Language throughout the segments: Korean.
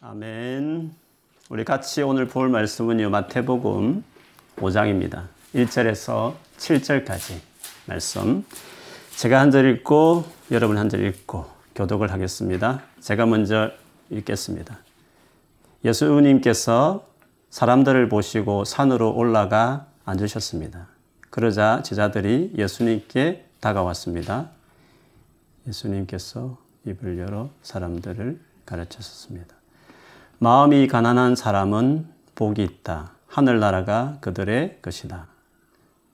아멘. 우리 같이 오늘 볼 말씀은요, 마태복음 5장입니다. 1절에서 7절까지 말씀. 제가 한 절 읽고, 여러분 한 절 읽고, 교독을 하겠습니다. 제가 먼저 읽겠습니다. 예수님께서 사람들을 보시고 산으로 올라가 앉으셨습니다. 그러자 제자들이 예수님께 다가왔습니다. 예수님께서 입을 열어 사람들을 가르쳤습니다. 마음이 가난한 사람은 복이 있다. 하늘나라가 그들의 것이다.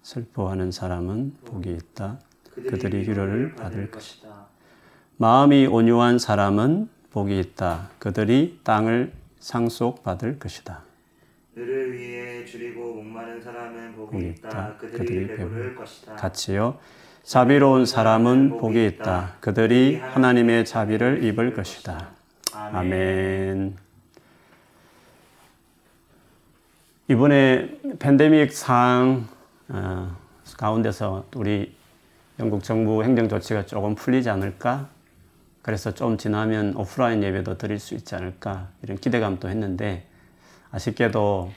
슬퍼하는 사람은 복이 있다. 그들이 위로를 받을 것이다. 마음이 온유한 사람은 복이 있다. 그들이 땅을 상속받을 것이다. 너를 위해 줄이고 목마른 사람은 복이 복이 있다. 있다. 그들이 그들이 배부를 배부를 것이다. 같이요. 자비로운 사람은 복이 있다. 그들이 하나님의 자비를 입을 것이다. 아멘. 이번에 팬데믹 상황 어, 가운데서 우리 영국 정부 행정 조치가 조금 풀리지 않을까? 그래서 좀 지나면 오프라인 예배도 드릴 수 있지 않을까? 이런 기대감도 했는데 아쉽게도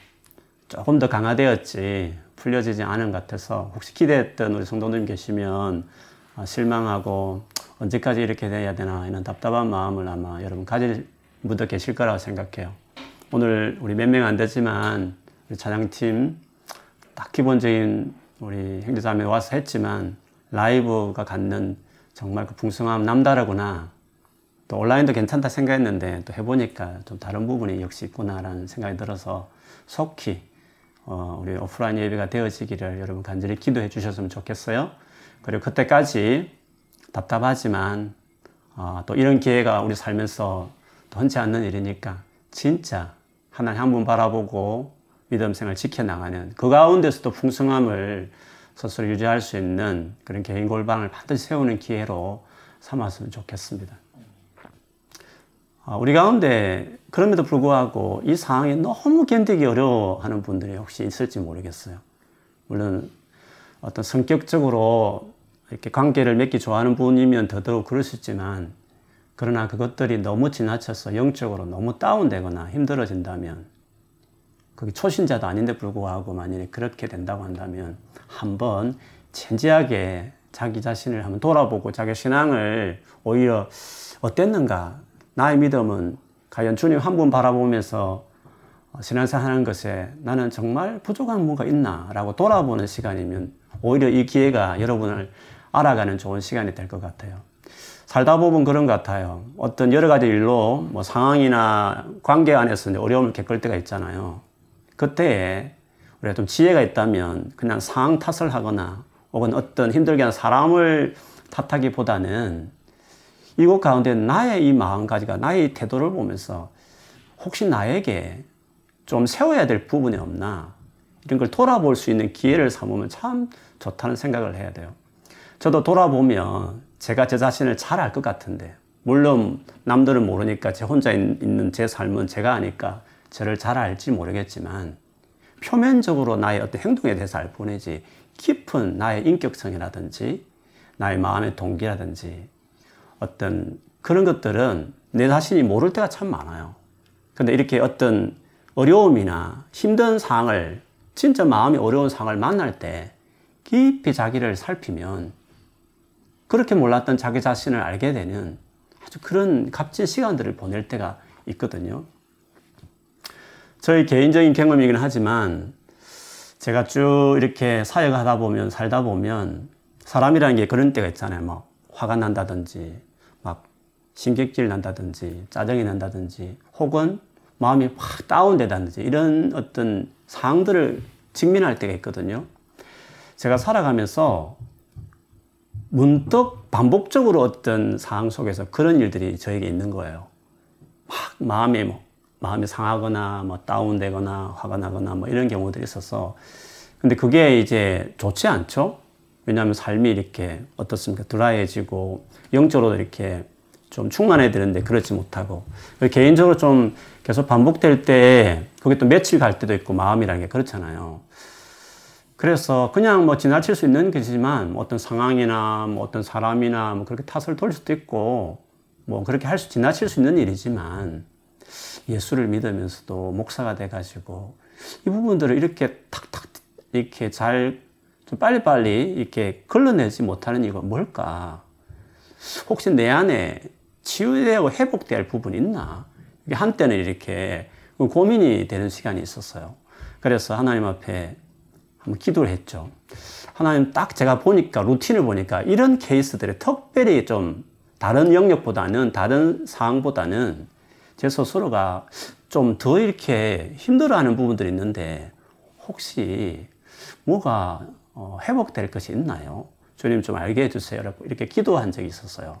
조금 더 강화되었지 풀려지지 않은 것 같아서 혹시 기대했던 우리 성도님 계시면 아, 실망하고 언제까지 이렇게 돼야 되나 이런 답답한 마음을 아마 여러분 가질 분도 계실 거라고 생각해요. 오늘 우리 몇 명 안 되지만 우리 찬양팀 딱 기본적인 우리 형제자매 와서 했지만 라이브가 갖는 정말 그 풍성함 남다르구나. 또 온라인도 괜찮다 생각했는데 또 해보니까 좀 다른 부분이 역시 있구나라는 생각이 들어서 속히 어, 우리 오프라인 예배가 되어지기를 여러분 간절히 기도해 주셨으면 좋겠어요. 그리고 그때까지 답답하지만 어, 또 이런 기회가 우리 살면서 또 흔치 않는 일이니까 진짜 하나님 한 분 바라보고 믿음 생활 지켜나가는 그 가운데서도 풍성함을 스스로 유지할 수 있는 그런 개인 골방을 반드시 세우는 기회로 삼았으면 좋겠습니다. 아, 우리 가운데 그럼에도 불구하고 이 상황에 너무 견디기 어려워하는 분들이 혹시 있을지 모르겠어요. 물론 어떤 성격적으로 이렇게 관계를 맺기 좋아하는 분이면 더더욱 그럴 수 있지만 그러나 그것들이 너무 지나쳐서 영적으로 너무 다운되거나 힘들어진다면 그게 초신자도 아닌데 불구하고 만약에 그렇게 된다고 한다면 한번 진지하게 자기 자신을 한번 돌아보고 자기 신앙을 오히려 어땠는가 나의 믿음은 과연 주님 한 분 바라보면서 신앙생활 하는 것에 나는 정말 부족한 뭐가 있나 라고 돌아보는 시간이면 오히려 이 기회가 여러분을 알아가는 좋은 시간이 될 것 같아요. 살다 보면 그런 것 같아요. 어떤 여러 가지 일로 뭐 상황이나 관계 안에서 어려움을 겪을 때가 있잖아요. 그때에 우리가 좀 지혜가 있다면 그냥 상황 탓을 하거나 혹은 어떤 힘들게 하는 사람을 탓하기보다는 이곳 가운데 나의 이 마음가지가 나의 태도를 보면서 혹시 나에게 좀 세워야 될 부분이 없나 이런 걸 돌아볼 수 있는 기회를 삼으면 참 좋다는 생각을 해야 돼요. 저도 돌아보면 제가 제 자신을 잘 알 것 같은데 물론 남들은 모르니까 제 혼자 있는 제 삶은 제가 아니까 저를 잘 알지 모르겠지만 표면적으로 나의 어떤 행동에 대해서 알 뿐이지 깊은 나의 인격성이라든지 나의 마음의 동기라든지 어떤 그런 것들은 내 자신이 모를 때가 참 많아요. 근데 이렇게 어떤 어려움이나 힘든 상황을 진짜 마음이 어려운 상황을 만날 때 깊이 자기를 살피면 그렇게 몰랐던 자기 자신을 알게 되는 아주 그런 값진 시간들을 보낼 때가 있거든요. 저희 개인적인 경험이긴 하지만 제가 쭉 이렇게 사역하다 보면 살다 보면 사람이라는 게 그런 때가 있잖아요. 막 화가 난다든지 막 신경질 난다든지 짜증이 난다든지 혹은 마음이 확 다운되다든지 이런 어떤 상황들을 직면할 때가 있거든요. 제가 살아가면서 문득 반복적으로 어떤 상황 속에서 그런 일들이 저에게 있는 거예요. 막 마음에 뭐 마음이 상하거나 뭐 다운되거나 화가 나거나 뭐 이런 경우들이 있어서 근데 그게 이제 좋지 않죠? 왜냐하면 삶이 이렇게 어떻습니까? 드라이해지고 영적으로 이렇게 좀 충만해야 되는데 그렇지 못하고 개인적으로 좀 계속 반복될 때 그게 또 며칠 갈 때도 있고 마음이라는 게 그렇잖아요. 그래서 그냥 뭐 지나칠 수 있는 것이지만 뭐 어떤 상황이나 뭐 어떤 사람이나 뭐 그렇게 탓을 돌릴 수도 있고 뭐 그렇게 할 수 지나칠 수 있는 일이지만 예수를 믿으면서도 목사가 돼가지고 이 부분들을 이렇게 탁탁 이렇게 잘 좀 빨리빨리 이렇게 걸러내지 못하는 이유가 뭘까? 혹시 내 안에 치유되고 할 부분이 있나? 한때는 이렇게 고민이 되는 시간이 있었어요. 그래서 하나님 앞에 한번 기도를 했죠. 하나님 딱 제가 보니까 루틴을 보니까 이런 케이스들이 특별히 좀 다른 영역보다는 다른 상황보다는 제 스스로가 좀 더 이렇게 힘들어하는 부분들이 있는데 혹시 뭐가 어, 회복될 것이 있나요? 주님 좀 알게 해주세요. 이렇게 기도한 적이 있었어요.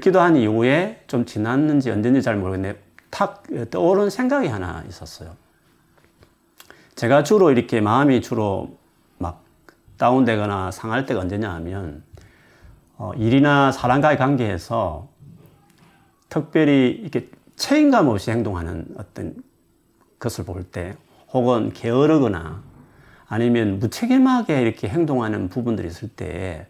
기도한 이후에 좀 지났는지 언제인지 잘 모르겠는데 탁 떠오른 생각이 하나 있었어요. 제가 주로 이렇게 마음이 주로 막 다운되거나 상할 때가 언제냐 하면 어, 일이나 사람과의 관계에서 특별히 이렇게 책임감 없이 행동하는 어떤 것을 볼 때 혹은 게으르거나 아니면 무책임하게 이렇게 행동하는 부분들이 있을 때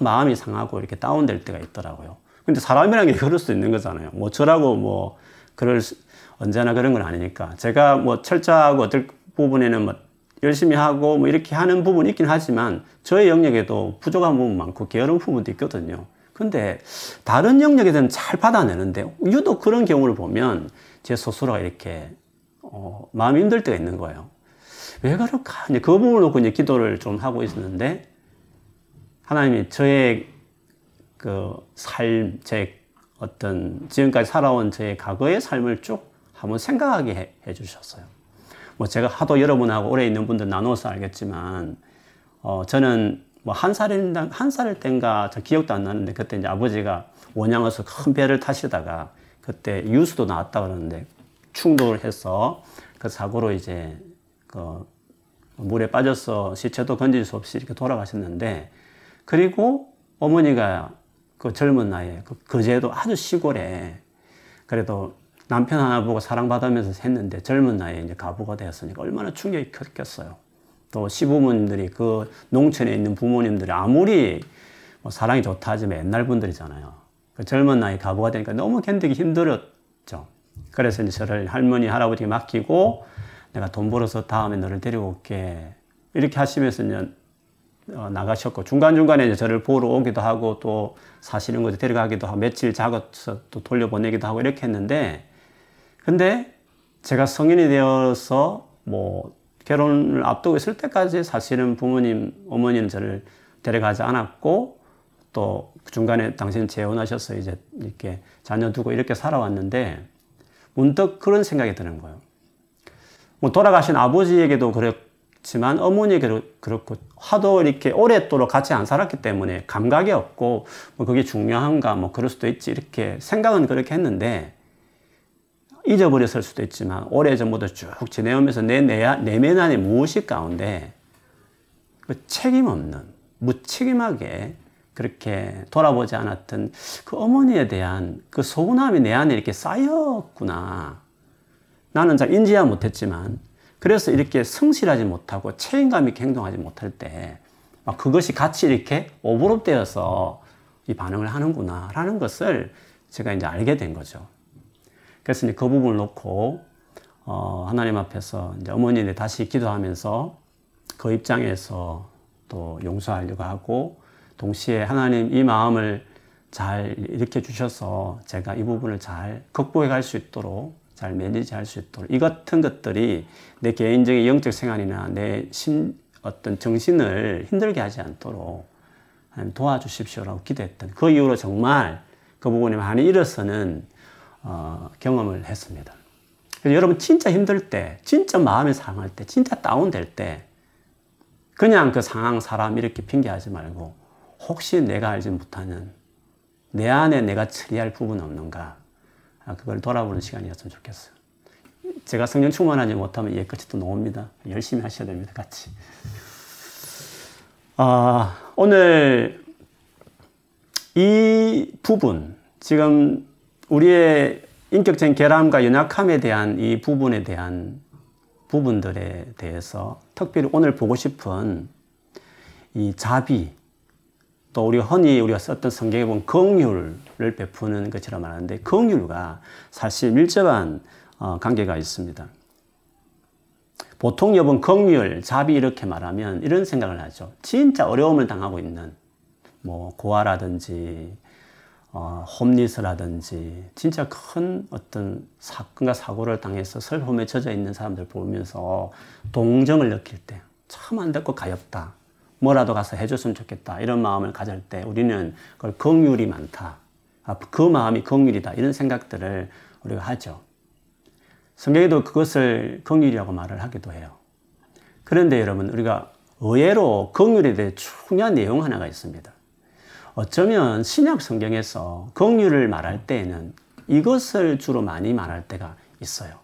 마음이 상하고 이렇게 다운될 때가 있더라고요. 근데 사람이라는 게 그럴 수 있는 거잖아요. 뭐 저라고 뭐 그럴 수, 언제나 그런 건 아니니까. 제가 뭐 철저하고 어떨 부분에는 뭐 열심히 하고 뭐 이렇게 하는 부분이 있긴 하지만 저의 영역에도 부족한 부분 많고 게으른 부분도 있거든요. 근데 다른 영역에서는 잘 받아내는데 유독 그런 경우를 보면 제 스스로가 이렇게 어, 마음이 힘들 때가 있는 거예요. 왜 그럴까? 이제 그 부분을 놓고 이제 기도를 좀 하고 있었는데, 하나님이 저의 그 삶, 제 어떤 지금까지 살아온 저의 과거의 삶을 쭉 한번 생각하게 해, 해 주셨어요. 뭐 제가 하도 여러분하고 오래 있는 분들 나눠서 알겠지만, 어, 저는 뭐 한 살인가, 한살 땐가 저 기억도 안 나는데 그때 이제 아버지가 원양어서 큰 배를 타시다가 그때 유수도 나왔다 그러는데 충돌을 해서 그 사고로 이제 그 물에 빠져서 시체도 건질 수 없이 이렇게 돌아가셨는데 그리고 어머니가 그 젊은 나이에 그 거제도 아주 시골에 그래도 남편 하나 보고 사랑받으면서 했는데 젊은 나이에 이제 가부가 되었으니까 얼마나 충격이 컸겠어요. 또 시부모님들이 그 농촌에 있는 부모님들이 아무리 뭐 사랑이 좋다 하지만 옛날 분들이잖아요. 그 젊은 나이 가부가 되니까 너무 견디기 힘들었죠. 그래서 이제 저를 할머니, 할아버지께 맡기고 내가 돈 벌어서 다음에 너를 데리고 올게. 이렇게 하시면서 이제 어, 나가셨고 중간중간에 이제 저를 보러 오기도 하고 또 사시는 곳에 데려가기도 하고 며칠 작업서 또 돌려보내기도 하고 이렇게 했는데 근데 제가 성인이 되어서 뭐 결혼을 앞두고 있을 때까지 사실은 부모님, 어머니는 저를 데려가지 않았고 또 중간에 당신 재혼하셔서 이제 이렇게 자녀 두고 이렇게 살아왔는데 문득 그런 생각이 드는 거예요. 뭐 돌아가신 아버지에게도 그렇지만 어머니에게도 그렇고 하도 이렇게 오랫도록 같이 안 살았기 때문에 감각이 없고 뭐 그게 중요한가 뭐 그럴 수도 있지 이렇게 생각은 그렇게 했는데 잊어버렸을 수도 있지만 오래전부터 쭉 지내오면서 내 내면 안에 무엇이 가운데 그 책임 없는 무책임하게 그렇게 돌아보지 않았던 그 어머니에 대한 그 서운함이 내 안에 이렇게 쌓였구나. 나는 잘 인지하 못했지만 그래서 이렇게 성실하지 못하고 책임감 있게 행동하지 못할 때 그것이 같이 이렇게 오버롭되어서 이 반응을 하는구나 라는 것을 제가 이제 알게 된 거죠. 그래서 이제 그 부분을 놓고 어, 하나님 앞에서 이제 어머니를 다시 기도하면서 그 입장에서 또 용서하려고 하고 동시에 하나님 이 마음을 잘 일으켜 주셔서 제가 이 부분을 잘 극복해 갈 수 있도록 잘 매니지 할 수 있도록 이 같은 것들이 내 개인적인 영적 생활이나 내 심, 어떤 정신을 힘들게 하지 않도록 도와주십시오라고 기도했던 그 이후로 정말 그 부분에 많이 일어서는 어, 경험을 했습니다. 여러분 진짜 힘들 때, 진짜 마음이 상할 때, 진짜 다운될 때 그냥 그 상황 사람 이렇게 핑계하지 말고 혹시 내가 알지 못하는 내 안에 내가 처리할 부분 없는가 아, 그걸 돌아보는 시간이었으면 좋겠어요. 제가 성령 충만하지 못하면 얘 끝이 또 나옵니다. 열심히 하셔야 됩니다. 같이. 아, 오늘 이 부분, 지금 우리의 인격적인 결함과 연약함에 대한 이 부분에 대한 부분들에 대해서 특별히 오늘 보고 싶은 이 자비, 또 우리 흔히 우리가 썼던 성경에 보면 긍휼을 베푸는 것처럼 말하는데 긍휼과 사실 밀접한 어, 관계가 있습니다. 보통 여러분 긍휼, 자비 이렇게 말하면 이런 생각을 하죠. 진짜 어려움을 당하고 있는 뭐 고아라든지 어, 홈리스라든지 진짜 큰 어떤 사건과 사고를 당해서 슬픔에 젖어 있는 사람들 보면서 동정을 느낄 때 참 안 됐고 가엽다. 뭐라도 가서 해줬으면 좋겠다. 이런 마음을 가질 때 우리는 그걸 긍휼이 많다. 아, 그 마음이 긍휼이다. 이런 생각들을 우리가 하죠. 성경에도 그것을 긍휼이라고 말을 하기도 해요. 그런데 여러분 우리가 의외로 긍휼에 대해 중요한 내용 하나가 있습니다. 어쩌면 신약 성경에서 긍휼을 말할 때에는 이것을 주로 많이 말할 때가 있어요.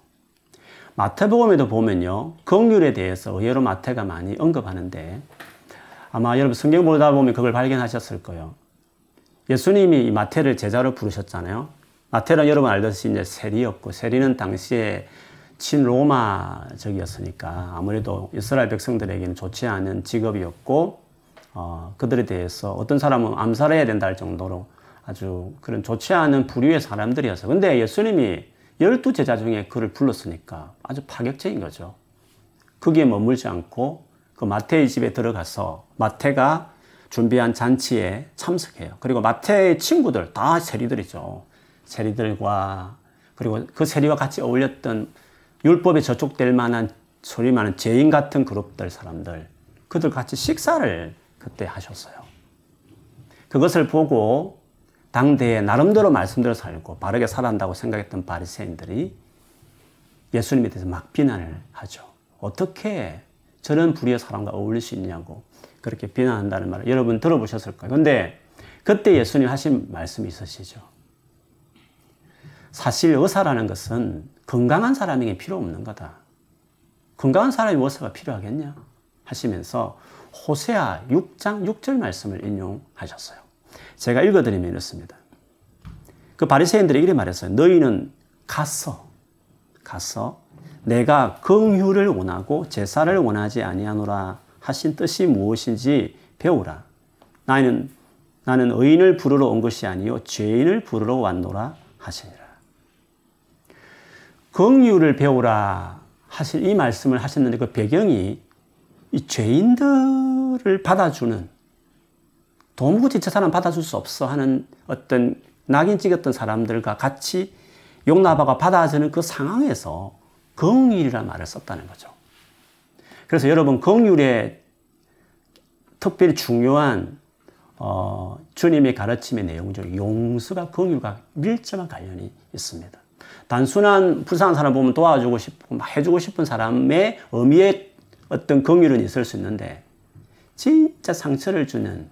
마태복음에도 보면요. 긍휼에 대해서 의외로 마태가 많이 언급하는데 아마 여러분 성경 보다 보면 그걸 발견하셨을 거예요. 예수님이 마태를 제자로 부르셨잖아요. 마태는 여러분 알듯이 이제 세리였고 세리는 당시에 친로마적이었으니까 아무래도 이스라엘 백성들에게는 좋지 않은 직업이었고 어, 그들에 대해서 어떤 사람은 암살해야 된다 할 정도로 아주 그런 좋지 않은 부류의 사람들이었어요. 근데 예수님이 열두 제자 중에 그를 불렀으니까 아주 파격적인 거죠. 거기에 머물지 않고 그 마태의 집에 들어가서 마태가 준비한 잔치에 참석해요. 그리고 마태의 친구들 다 세리들이죠. 세리들과 그리고 그 세리와 같이 어울렸던 율법에 저촉될 만한 소리 많은 죄인 같은 그룹들 사람들 그들 같이 식사를 그때 하셨어요. 그것을 보고 당대에 나름대로 말씀대로 살고 바르게 살아간다고 생각했던 바리새인들이 예수님에 대해서 막 비난을 하죠. 어떻게 저런 불의의 사람과 어울릴 수 있냐고 그렇게 비난한다는 말을 여러분 들어보셨을 거예요. 근데 그때 예수님 하신 말씀이 있으시죠. 사실 의사라는 것은 건강한 사람에게 필요 없는 거다. 건강한 사람이 의사가 필요하겠냐? 하시면서 호세아 6장 6절 말씀을 인용하셨어요. 제가 읽어드리면 이렇습니다. 그 바리새인들이 이렇게 말했어요. 너희는 갔어. 갔어. 내가 긍휼을 원하고 제사를 원하지 아니하노라 하신 뜻이 무엇인지 배우라. 나는 나는 의인을 부르러 온 것이 아니요 죄인을 부르러 왔노라 하시니라. 긍휼을 배우라 하실 이 말씀을 하셨는데 그 배경이 이 죄인들을 받아주는 도무지 저 사람 받아줄 수 없어 하는 어떤 낙인 찍었던 사람들과 같이 용나바가 받아주는 그 상황에서 긍휼이라는 말을 썼다는 거죠. 그래서 여러분 긍휼의 특별히 중요한 어, 주님의 가르침의 내용 중 용서가 긍휼과 밀접한 관련이 있습니다. 단순한 불쌍한 사람 보면 도와주고 싶고 해주고 싶은 사람의 의미에 어떤 긍휼은 있을 수 있는데 진짜 상처를 주는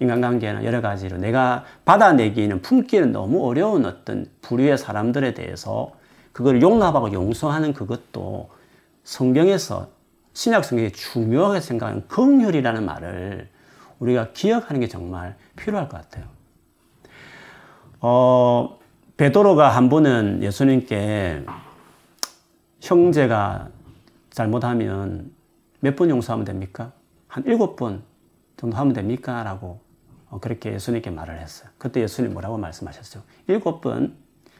인간관계나 여러 가지로 내가 받아내기는 품기는 너무 어려운 어떤 부류의 사람들에 대해서 그걸 용납하고 용서하는 그것도 성경에서 신약 성경에 중요하게 생각하는 긍휼이라는 말을 우리가 기억하는 게 정말 필요할 것 같아요. 어, 베드로가 한 번은 예수님께 형제가 잘못하면 몇 번 용서하면 됩니까? 한 일곱 번 정도 하면 됩니까? 라고 어, 그렇게 예수님께 말을 했어요. 그때 예수님 뭐라고 말씀하셨죠? 일곱 번,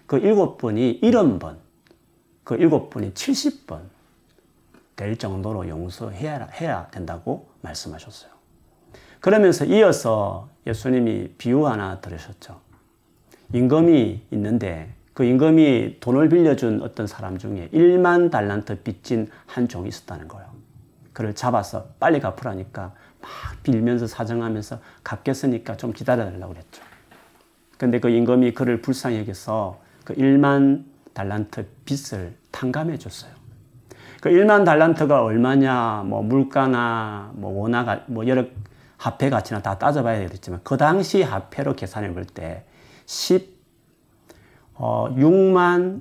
그 일곱 번이 일흔 번, 그 일곱 번이 칠십 번 될 정도로 용서해야 해야 된다고 말씀하셨어요. 그러면서 이어서 예수님이 비유 하나 들으셨죠. 임금이 있는데 그 임금이 돈을 빌려준 어떤 사람 중에 1만 달란트 빚진 한 종이 있었다는 거예요. 그를 잡아서 빨리 갚으라니까 막 빌면서 사정하면서 갚겠으니까 좀 기다려달라고 그랬죠. 근데 그 임금이 그를 불쌍히 여겨서 그 1만 달란트 빚을 탕감해 줬어요. 그 1만 달란트가 얼마냐, 뭐 물가나 뭐 원화가 뭐 여러 화폐 가치나 다 따져봐야 되겠지만 그 당시 화폐로 계산해 볼 때 10, 어, 6만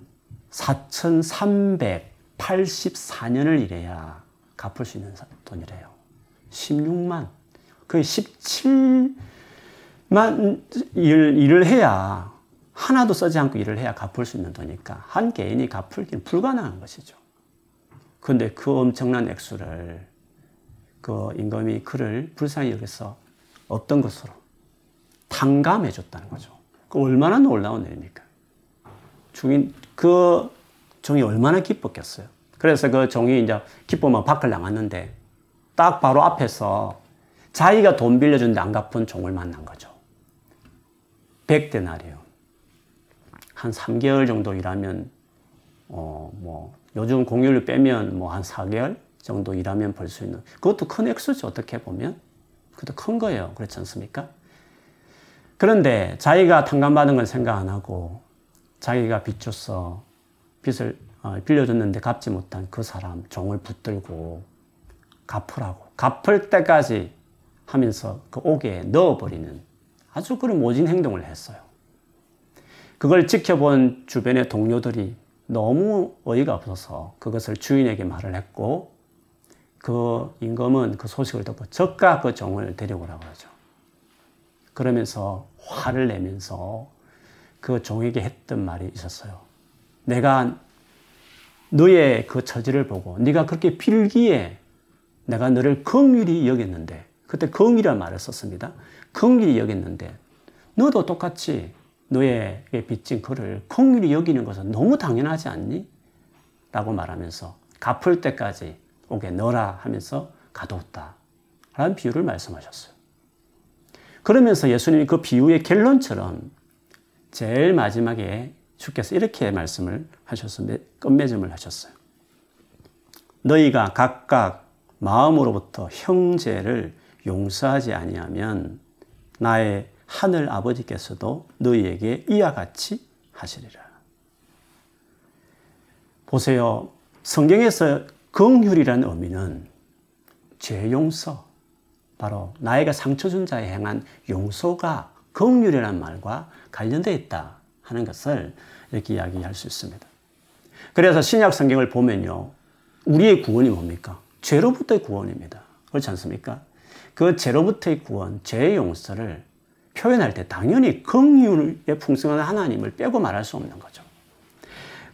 4,384년을 일해야 갚을 수 있는 돈이래요. 16만. 거의 17만 일, 일을 해야 하나도 쓰지 않고 일을 해야 갚을 수 있는 돈이니까 한 개인이 갚을기는 불가능한 것이죠. 근데 그 엄청난 액수를 그 임금이 그를 불쌍히 여기서 없던 것으로 탕감해 줬다는 거죠. 그 얼마나 놀라운 일입니까? 중인 그 종이 얼마나 기뻤겠어요. 그래서 그 종이 이제 기쁘면 밖을 나갔는데 딱 바로 앞에서 자기가 돈 빌려준데 안 갚은 종을 만난 거죠. 100데나리요. 한 3개월 정도 일하면 어 뭐 요즘 공휴일 빼면 뭐 한 4개월 정도 일하면 벌 수 있는 그것도 큰 액수죠. 어떻게 보면. 그것도 큰 거예요. 그렇지 않습니까? 그런데 자기가 탕감받은 건 생각 안 하고 자기가 빚 줬어. 빚을 어, 빌려줬는데 갚지 못한 그 사람 종을 붙들고 갚으라고. 갚을 때까지 하면서 그 옥에 넣어버리는 아주 그런 모진 행동을 했어요. 그걸 지켜본 주변의 동료들이 너무 어이가 없어서 그것을 주인에게 말을 했고 그 임금은 그 소식을 듣고 적가 그 종을 데려오라고 하죠. 그러면서 화를 내면서 그 종에게 했던 말이 있었어요. 내가 너의 그 처지를 보고 네가 그렇게 빌기에 내가 너를 긍휼히 여겼는데 그때 긍휼이란 말을 썼습니다. 긍휼히 여겼는데 너도 똑같이 너의 빚진 그를 긍휼히 여기는 것은 너무 당연하지 않니? 라고 말하면서 갚을 때까지 오게 너라 하면서 가뒀다. 라는 비유를 말씀하셨어요. 그러면서 예수님이 그 비유의 결론처럼 제일 마지막에 주께서 이렇게 말씀을 하셨어요. 끝맺음을 하셨어요. 너희가 각각 마음으로부터 형제를 용서하지 아니하면 나의 하늘 아버지께서도 너희에게 이와 같이 하시리라. 보세요. 성경에서 긍휼이라는 의미는 죄 용서, 바로 나에게 상처 준 자에 행한 용서가 긍휼이라는 말과 관련되어 있다 하는 것을 이렇게 이야기할 수 있습니다. 그래서 신약 성경을 보면요. 우리의 구원이 뭡니까? 죄로부터의 구원입니다. 그렇지 않습니까? 그 죄로부터의 구원, 죄의 용서를 표현할 때 당연히 긍휼에 풍성한 하나님을 빼고 말할 수 없는 거죠.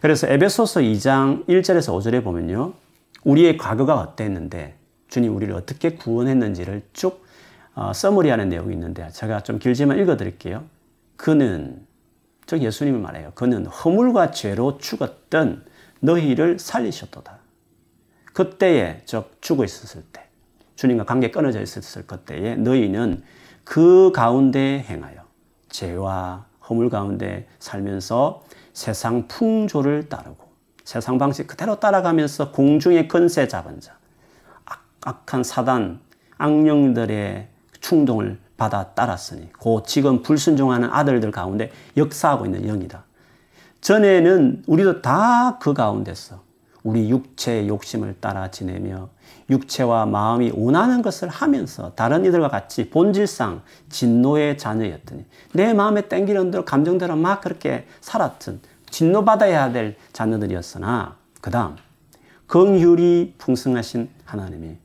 그래서 에베소서 2장 1절에서 5절에 보면요. 우리의 과거가 어땠는데 주님 우리를 어떻게 구원했는지를 쭉 어, 서머리하는 내용이 있는데 제가 좀 길지만 읽어드릴게요. 그는 즉 예수님이 말해요. 그는 허물과 죄로 죽었던 너희를 살리셨도다. 그때에 즉 죽어 있었을 때 주님과 관계 끊어져 있었을 그때에 너희는 그 가운데 행하여 죄와 허물 가운데 살면서 세상 풍조를 따르고 세상 방식 그대로 따라가면서 공중의 근세 잡은 자 악한 사단, 악령들의 충동을 받아 따랐으니 곧 지금 불순종하는 아들들 가운데 역사하고 있는 영이다. 전에는 우리도 다 그 가운데서 우리 육체의 욕심을 따라 지내며 육체와 마음이 원하는 것을 하면서 다른 이들과 같이 본질상 진노의 자녀였더니 내 마음에 땡기는 대로 감정대로 막 그렇게 살았던 진노받아야 될 자녀들이었으나 그 다음 긍휼이 풍성하신 하나님이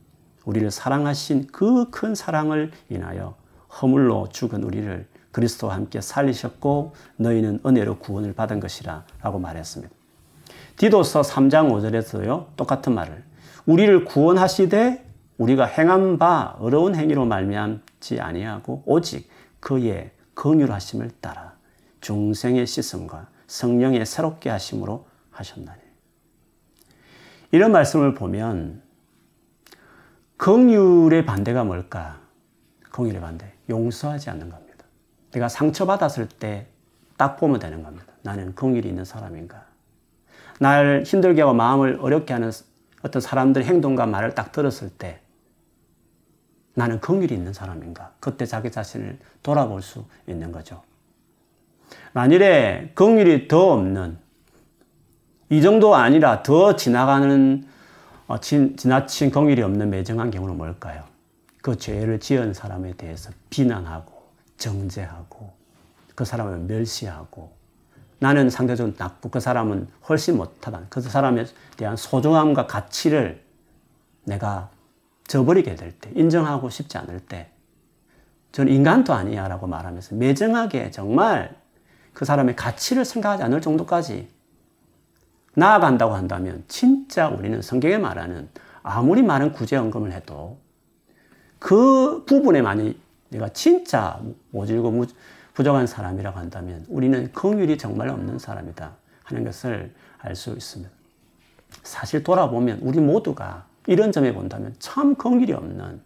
우리를 사랑하신 그 큰 사랑을 인하여 허물로 죽은 우리를 그리스도와 함께 살리셨고 너희는 은혜로 구원을 받은 것이라 라고 말했습니다. 디도서 3장 5절에서요 똑같은 말을 우리를 구원하시되 우리가 행한 바 어려운 행위로 말미암지 아니하고 오직 그의 긍휼하심을 따라 중생의 씻음과 성령의 새롭게 하심으로 하셨나니 이런 말씀을 보면 긍휼의 반대가 뭘까? 긍휼의 반대. 용서하지 않는 겁니다. 내가 상처받았을 때 딱 보면 되는 겁니다. 나는 긍휼이 있는 사람인가? 날 힘들게 하고 마음을 어렵게 하는 어떤 사람들의 행동과 말을 딱 들었을 때 나는 긍휼이 있는 사람인가? 그때 자기 자신을 돌아볼 수 있는 거죠. 만일에 긍휼이 더 없는 이 정도 아니라 더 지나가는 어, 진, 지나친 긍휼이 없는 매정한 경우는 뭘까요? 그 죄를 지은 사람에 대해서 비난하고 정죄하고 그 사람을 멸시하고 나는 상대적으로 낮고 그 사람은 훨씬 못하다. 그 사람에 대한 소중함과 가치를 내가 저버리게 될 때, 인정하고 싶지 않을 때, 저는 인간도 아니야 라고 말하면서 매정하게 정말 그 사람의 가치를 생각하지 않을 정도까지 나아간다고 한다면 진짜 우리는 성경에 말하는 아무리 많은 구제 언금을 해도 그 부분에 많이 내가 진짜 모질고 부족한 사람이라고 한다면 우리는 긍휼이 정말 없는 사람이다 하는 것을 알 수 있습니다. 사실 돌아보면 우리 모두가 이런 점에 본다면 참 긍휼이 없는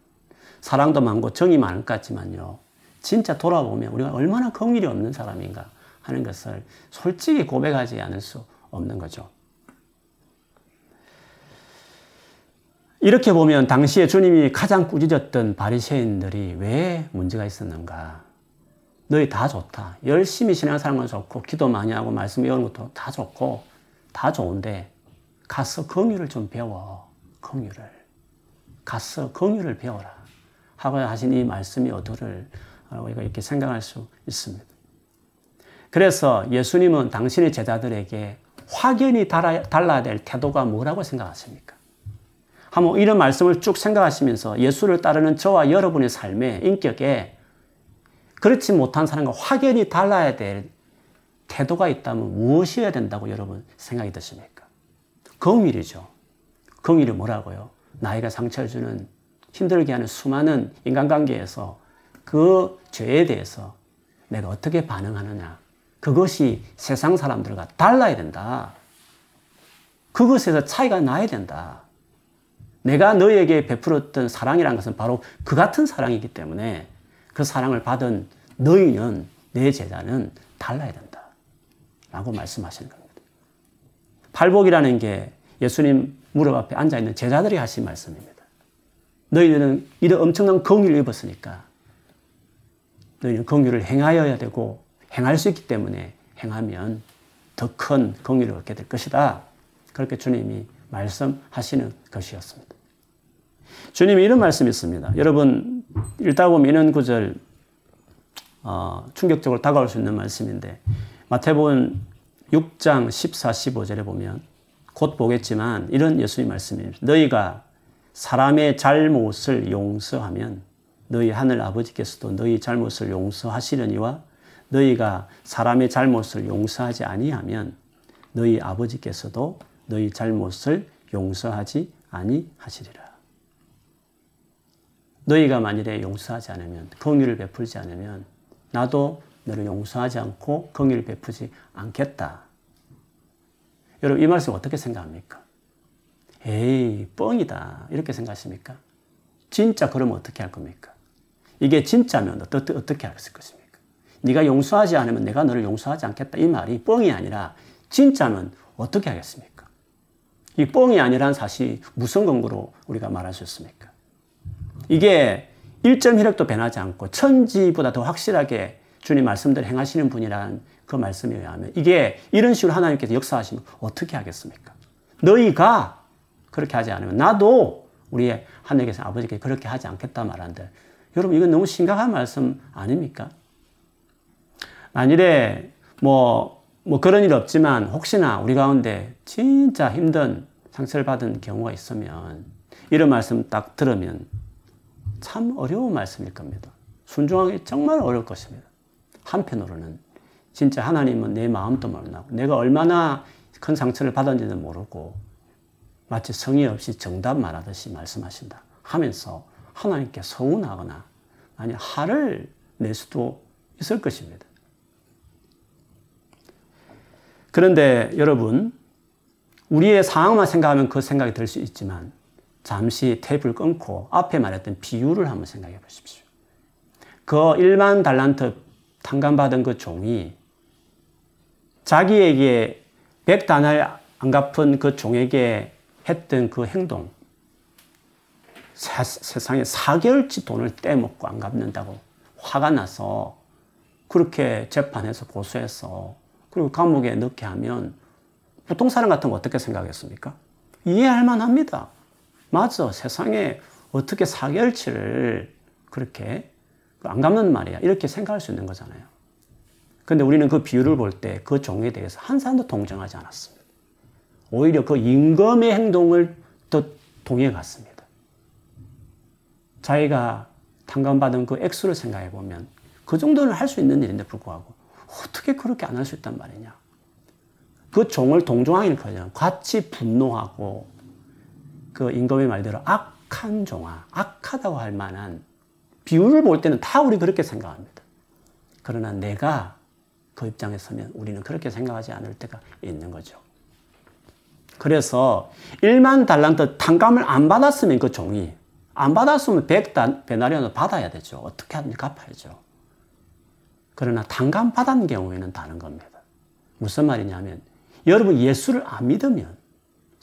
사랑도 많고 정이 많을 것 같지만요. 진짜 돌아보면 우리가 얼마나 긍휼이 없는 사람인가 하는 것을 솔직히 고백하지 않을 수 없는 거죠. 이렇게 보면 당시에 주님이 가장 꾸짖었던 바리새인들이 왜 문제가 있었는가? 너희 다 좋다. 열심히 신앙생활 좋고 기도 많이 하고 말씀 외우는 것도 다 좋고 다 좋은데 가서 긍휼을 좀 배워. 긍휼을. 가서 긍휼을 배워라. 하고 하신 이 말씀이 어도를 우리가 이렇게 생각할 수 있습니다. 그래서 예수님은 당신의 제자들에게 확연히 달라야 될 태도가 뭐라고 생각하십니까? 한번 이런 말씀을 쭉 생각하시면서 예수를 따르는 저와 여러분의 삶의 인격에 그렇지 못한 사람과 확연히 달라야 될 태도가 있다면 무엇이어야 된다고 여러분 생각이 드십니까? 긍휼이죠. 긍휼이 뭐라고요? 나이가 상처를 주는 힘들게 하는 수많은 인간관계에서 그 죄에 대해서 내가 어떻게 반응하느냐. 그것이 세상 사람들과 달라야 된다. 그것에서 차이가 나야 된다. 내가 너에게 베풀었던 사랑이라는 것은 바로 그 같은 사랑이기 때문에 그 사랑을 받은 너희는 내 제자는 달라야 된다. 라고 말씀하시는 겁니다. 팔복이라는 게 예수님 무릎 앞에 앉아 있는 제자들이 하신 말씀입니다. 너희들은 이런 엄청난 긍휼을 입었으니까 너희는 긍휼을 행하여야 되고 행할 수 있기 때문에 행하면 더큰 긍휼을 얻게 될 것이다. 그렇게 주님이 말씀하시는 것이었습니다. 주님이 이런 말씀이 있습니다. 여러분 읽다 보면 이런 구절 어, 충격적으로 다가올 수 있는 말씀인데 마태복음 6장 14, 15절에 보면 곧 보겠지만 이런 예수님 말씀입니다. 너희가 사람의 잘못을 용서하면 너희 하늘 아버지께서도 너희 잘못을 용서하시려니와 너희가 사람의 잘못을 용서하지 아니하면 너희 아버지께서도 너희 잘못을 용서하지 아니하시리라. 너희가 만일에 용서하지 않으면 긍휼을 베풀지 않으면 나도 너를 용서하지 않고 긍휼을 베푸지 않겠다. 여러분 이 말씀 어떻게 생각합니까? 에이, 뻥이다. 이렇게 생각하십니까? 진짜 그러면 어떻게 할 겁니까? 이게 진짜면 어떻게, 어떻게 할 것입니까? 네가 용서하지 않으면 내가 너를 용서하지 않겠다. 이 말이 뻥이 아니라 진짜면 어떻게 하겠습니까? 이 뻥이 아니란 사실 무슨 근거로 우리가 말할 수 있습니까? 이게 1점 혈액도 변하지 않고 천지보다 더 확실하게 주님 말씀대로 행하시는 분이라는 그 말씀에 의하면 이게 이런 식으로 하나님께서 역사하시면 어떻게 하겠습니까? 너희가 그렇게 하지 않으면 나도 우리의 하늘께서 아버지께 그렇게 하지 않겠다 말하는데 여러분 이건 너무 심각한 말씀 아닙니까? 만일에 뭐, 뭐 그런 일 없지만 혹시나 우리 가운데 진짜 힘든 상처를 받은 경우가 있으면 이런 말씀 딱 들으면 참 어려운 말씀일 겁니다. 순종하기 정말 어려울 것입니다. 한편으로는 진짜 하나님은 내 마음도 모르고 내가 얼마나 큰 상처를 받았는지도 모르고 마치 성의 없이 정답 말하듯이 말씀하신다 하면서 하나님께 서운하거나 아니 화를 낼 수도 있을 것입니다. 그런데 여러분 우리의 상황만 생각하면 그 생각이 들 수 있지만 잠시 테이프를 끊고 앞에 말했던 비유를 한번 생각해 보십시오. 그 일만 달란트 탕감받은 그 종이 자기에게 백 단을 안 갚은 그 종에게 했던 그 행동, 세, 세상에 4개월치 돈을 떼먹고 안 갚는다고 화가 나서 그렇게 재판해서 고소해서 그리고 감옥에 넣게 하면 보통 사람 같으면 어떻게 생각했습니까? 이해할 만합니다. 맞아. 세상에 어떻게 4개월치를 그렇게 안 갚는 말이야. 이렇게 생각할 수 있는 거잖아요. 근데 우리는 그 비유를 볼 때 그 종에 대해서 한 사람도 동정하지 않았습니다. 오히려 그 임금의 행동을 더 동의해 갔습니다. 자기가 탕감받은 그 액수를 생각해 보면 그 정도는 할 수 있는 일인데 불구하고 어떻게 그렇게 안 할 수 있단 말이냐. 그 종을 동정하기는 커녕 같이 분노하고 그 임금의 말대로 악한 종아, 악하다고 할 만한 비유를 볼 때는 다 우리 그렇게 생각합니다. 그러나 내가 그 입장에 서면 우리는 그렇게 생각하지 않을 때가 있는 거죠. 그래서 1만 달란트 탕감을 안 받았으면 그 종이 안 받았으면 100베나리온을 받아야 되죠. 어떻게 하든지 갚아야죠. 그러나 탕감 받은 경우에는 다른 겁니다. 무슨 말이냐면 여러분 예수를 안 믿으면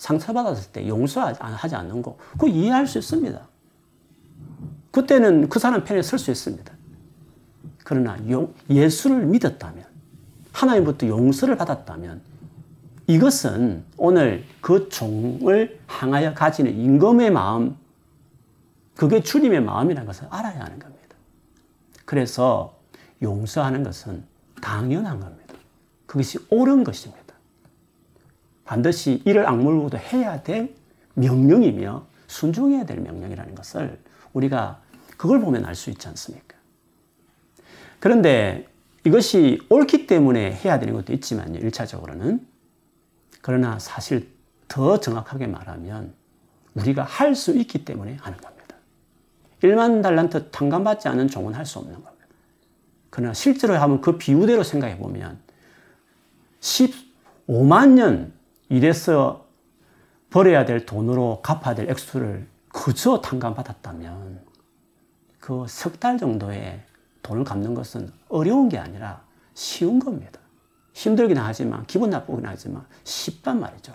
상처받았을 때 용서하지 않는 거 그거 이해할 수 있습니다. 그때는 그 사람 편에 설 수 있습니다. 그러나 예수를 믿었다면 하나님부터 용서를 받았다면 이것은 오늘 그 종을 향하여 가지는 임금의 마음 그게 주님의 마음이라는 것을 알아야 하는 겁니다. 그래서 용서하는 것은 당연한 겁니다. 그것이 옳은 것입니다. 반드시 이를 악물고도 해야 될 명령이며 순종해야 될 명령이라는 것을 우리가 그걸 보면 알 수 있지 않습니까? 그런데 이것이 옳기 때문에 해야 되는 것도 있지만요, 1차적으로는. 그러나 사실 더 정확하게 말하면 우리가 할 수 있기 때문에 하는 겁니다. 1만 달란트 탕감받지 않은 종은 할 수 없는 겁니다. 그러나 실제로 하면 그 비유대로 생각해 보면 15만 년 일해서 벌어야 될 돈으로 갚아야 될 액수를 그저 탕감받았다면 그 석 달 정도의 돈을 갚는 것은 어려운 게 아니라 쉬운 겁니다. 힘들긴 하지만, 기분 나쁘긴 하지만 쉽단 말이죠.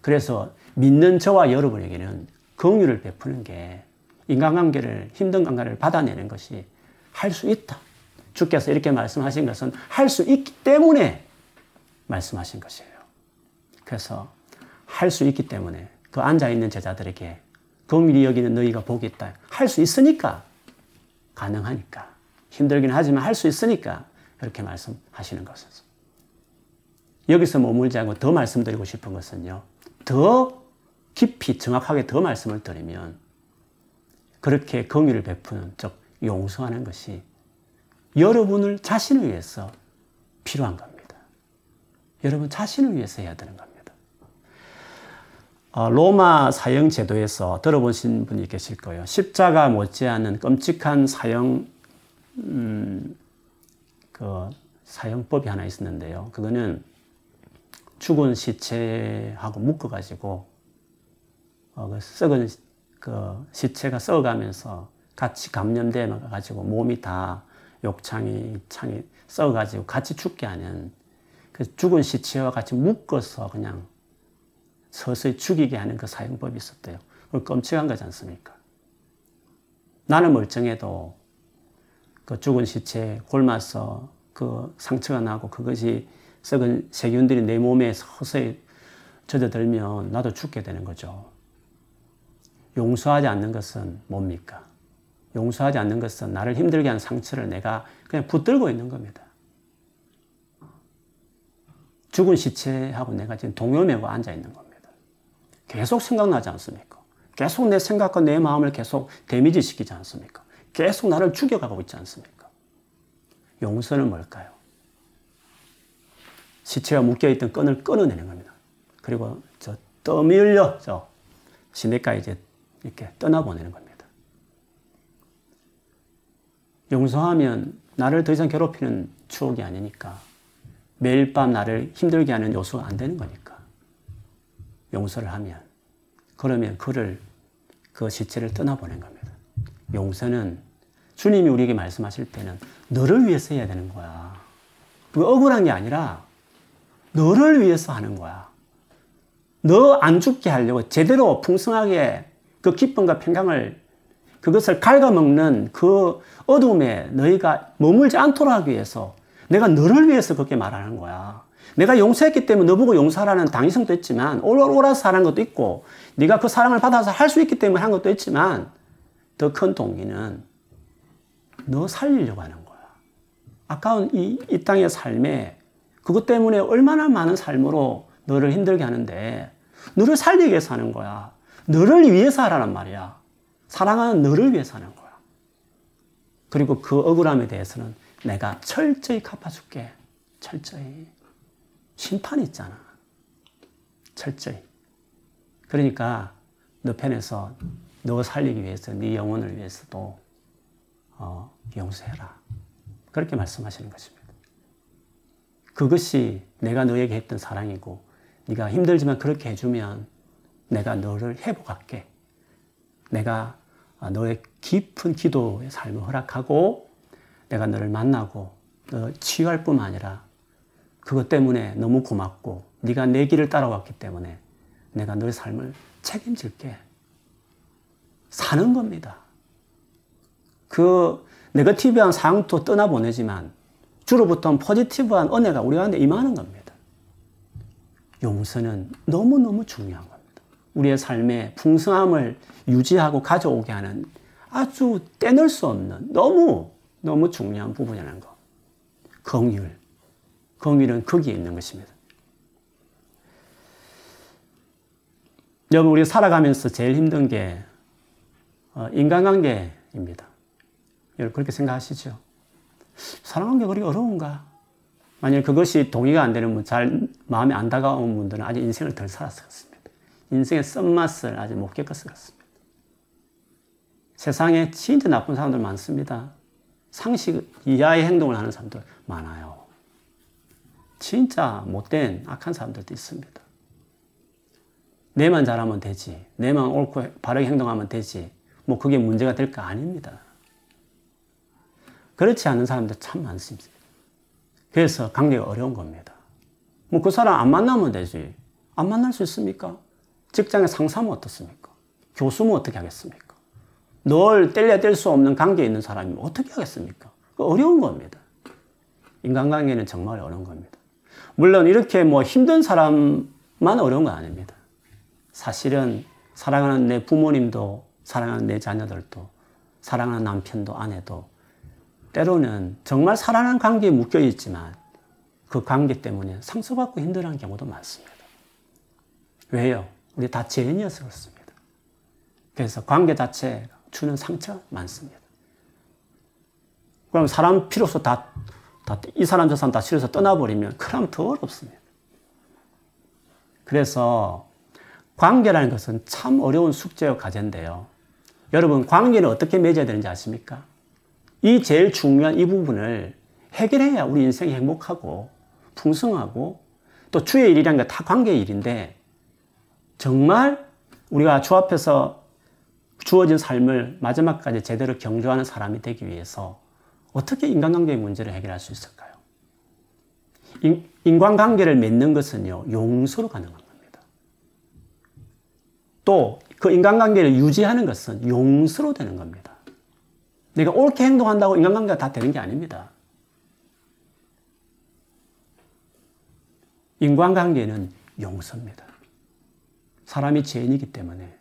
그래서 믿는 저와 여러분에게는 긍휼을 베푸는 게 인간관계를, 힘든 관계를 받아내는 것이 할 수 있다. 주께서 이렇게 말씀하신 것은 할 수 있기 때문에 말씀하신 것이에요. 그래서 할 수 있기 때문에 그 앉아있는 제자들에게 긍휼히 여기는 너희가 복이 있다. 할 수 있으니까 가능하니까 힘들긴 하지만 할 수 있으니까 이렇게 말씀하시는 것이죠. 여기서 머물지 않고 더 말씀드리고 싶은 것은요. 더 깊이 정확하게 더 말씀을 드리면 그렇게 긍휼을 베푸는 즉 용서하는 것이 여러분을 자신을 위해서 필요한 겁니다. 여러분 자신을 위해서 해야 되는 겁니다. 어, 로마 사형 제도에서 들어보신 분이 계실 거예요. 십자가 못지않은 끔찍한 사형 음, 그 사형법이 하나 있었는데요. 그거는 죽은 시체하고 묶어가지고 어, 그 썩은 그 시체가 썩어가면서 같이 감염돼 가지고 몸이 다 욕창이 창이 썩어가지고 같이 죽게 하는 그 죽은 시체와 같이 묶어서 그냥 서서히 죽이게 하는 그 사용법이 있었대요. 그 끔찍한 거지 않습니까? 나는 멀쩡해도 그 죽은 시체 골마서 그 상처가 나고 그것이 썩은 세균들이 내 몸에 서서히 젖어들면 나도 죽게 되는 거죠. 용서하지 않는 것은 뭡니까? 용서하지 않는 것은 나를 힘들게 한 상처를 내가 그냥 붙들고 있는 겁니다. 죽은 시체하고 내가 지금 동요매고 앉아 있는 겁니다. 계속 생각나지 않습니까? 계속 내 생각과 내 마음을 계속 데미지 시키지 않습니까? 계속 나를 죽여가고 있지 않습니까? 용서는 뭘까요? 시체가 묶여있던 끈을 끊어내는 겁니다. 그리고 저 떠밀려 저 시내가 이제 이렇게 떠나보내는 겁니다. 용서하면 나를 더 이상 괴롭히는 추억이 아니니까 매일 밤 나를 힘들게 하는 요소가 안 되는 거니까. 용서를 하면 그러면 그를 그 시체를 떠나보낸 겁니다. 용서는 주님이 우리에게 말씀하실 때는 너를 위해서 해야 되는 거야. 그 억울한 게 아니라 너를 위해서 하는 거야. 너 안 죽게 하려고 제대로 풍성하게 그 기쁨과 평강을 그것을 갉아먹는 그 어둠에 너희가 머물지 않도록 하기 위해서 내가 너를 위해서 그렇게 말하는 거야. 내가 용서했기 때문에 너보고 용서하라는 당위성도 있지만 오라서 하는 것도 있고 네가 그 사랑을 받아서 할 수 있기 때문에 한 것도 있지만 더 큰 동기는 너 살리려고 하는 거야. 아까운 이, 이 땅의 삶에 그것 때문에 얼마나 많은 삶으로 너를 힘들게 하는데 너를 살리기 위해서 하는 거야. 너를 위해서 하라는 말이야. 사랑하는 너를 위해서 하는 거야. 그리고 그 억울함에 대해서는 내가 철저히 갚아줄게. 철저히. 심판이 있잖아. 철저히. 그러니까 너 편에서 너 살리기 위해서 네 영혼을 위해서도 어, 용서해라. 그렇게 말씀하시는 것입니다. 그것이 내가 너에게 했던 사랑이고 네가 힘들지만 그렇게 해주면 내가 너를 회복할게. 내가 너의 깊은 기도의 삶을 허락하고 내가 너를 만나고 너 치유할 뿐만 아니라 그것 때문에 너무 고맙고 네가 내 길을 따라왔기 때문에 내가 너의 삶을 책임질게. 사는 겁니다. 그 네거티브한 상황도 떠나보내지만 주로부터 포지티브한 은혜가 우리 가운데 임하는 겁니다. 용서는 너무너무 중요한 겁니다. 우리의 삶의 풍성함을 유지하고 가져오게 하는 아주 떼낼 수 없는 너무 너무 중요한 부분이라는 거. 긍휼. 긍휼은 거기에 있는 것입니다. 여러분 우리 살아가면서 제일 힘든 게 어, 인간관계입니다. 여러분 그렇게 생각하시죠? 게 그렇게 어려운가? 만약 그것이 동의가 안 되는 분, 잘 마음에 안 다가오는 분들은 아직 인생을 덜 살았을 것입니다. 인생의 쓴맛을 아직 못 겪었을 것입니다. 세상에 진짜 나쁜 사람들 많습니다. 상식 이하의 행동을 하는 사람들 많아요. 진짜 못된 악한 사람들도 있습니다. 내만 잘하면 되지. 내만 옳고 바르게 행동하면 되지. 뭐 그게 문제가 될까 아닙니다. 그렇지 않은 사람들 참 많습니다. 그래서 관계가 어려운 겁니다. 뭐 그 사람 안 만나면 되지. 안 만날 수 있습니까? 직장의 상사면 어떻습니까? 교수면 어떻게 하겠습니까? 널 뗄려 뗄 수 없는 관계에 있는 사람이면 어떻게 하겠습니까? 어려운 겁니다. 인간관계는 정말 어려운 겁니다. 물론 이렇게 뭐 힘든 사람만 어려운 건 아닙니다. 사실은 사랑하는 내 부모님도, 사랑하는 내 자녀들도, 사랑하는 남편도, 아내도 때로는 정말 사랑하는 관계에 묶여 있지만 그 관계 때문에 상처받고 힘들어하는 경우도 많습니다. 왜요? 우리 다 죄인이어서 그렇습니다. 그래서 관계 자체가 주는 상처 많습니다. 그럼 사람 필요서 다, 다, 이 사람 저 사람 다 싫어서 떠나버리면 그럼 더 어렵습니다. 그래서 관계라는 것은 참 어려운 숙제와 과제인데요. 여러분, 관계는 어떻게 맺어야 되는지 아십니까? 이 제일 중요한 이 부분을 해결해야 우리 인생이 행복하고 풍성하고 또 주의 일이라는 게다 관계의 일인데 정말 우리가 주 앞에서 주어진 삶을 마지막까지 제대로 경주하는 사람이 되기 위해서 어떻게 인간관계의 문제를 해결할 수 있을까요? 인, 인간관계를 맺는 것은요, 용서로 가능한 겁니다. 또 그 인간관계를 유지하는 것은 용서로 되는 겁니다. 내가 옳게 행동한다고 인간관계가 다 되는 게 아닙니다. 인간관계는 용서입니다. 사람이 죄인이기 때문에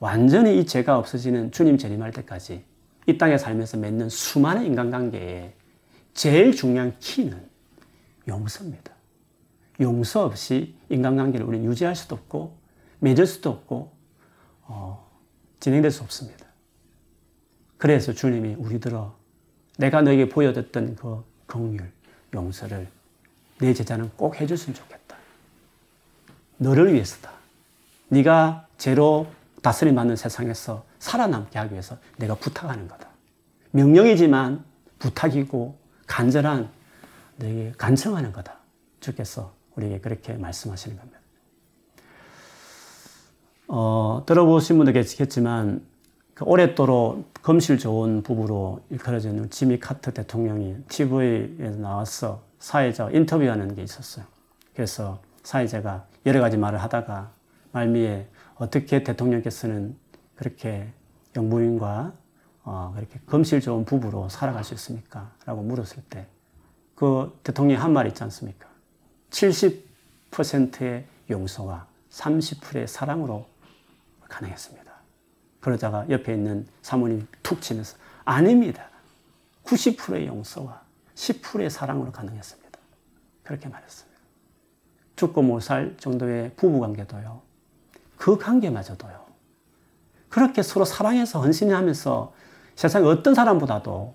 완전히 이 죄가 없어지는 주님 재림할 때까지 이 땅에 살면서 맺는 수많은 인간관계에 제일 중요한 키는 용서입니다. 용서 없이 인간관계를 우리는 유지할 수도 없고 맺을 수도 없고 어, 진행될 수 없습니다. 그래서 주님이 우리들어 내가 너에게 보여줬던 그 긍휼, 용서를 내 제자는 꼭 해줬으면 좋겠다. 너를 위해서다. 네가 죄로 다스림 받는 세상에서 살아남게 하기 위해서 내가 부탁하는 거다. 명령이지만 부탁이고 간절한 너에게 간청하는 거다. 주께서 우리에게 그렇게 말씀하시는 겁니다. 어, 들어보신 분도 계시겠지만 그 오랫도록 검실 좋은 부부로 일컬어지는 지미 카트 대통령이 TV에 나와서 사회자 인터뷰하는 게 있었어요. 그래서 사회자가 여러 가지 말을 하다가 말미에 어떻게 대통령께서는 그렇게 영부인과 어, 그렇게 검실 좋은 부부로 살아갈 수 있습니까? 라고 물었을 때 그 대통령이 한 말 있지 않습니까? 70%의 용서와 30%의 사랑으로 가능했습니다. 그러다가 옆에 있는 사모님이 툭 치면서 아닙니다. 90%의 용서와 10%의 사랑으로 가능했습니다. 그렇게 말했습니다. 죽고 못 살 정도의 부부 관계도요. 그 관계마저도요. 그렇게 서로 사랑해서 헌신하면서 세상 어떤 사람보다도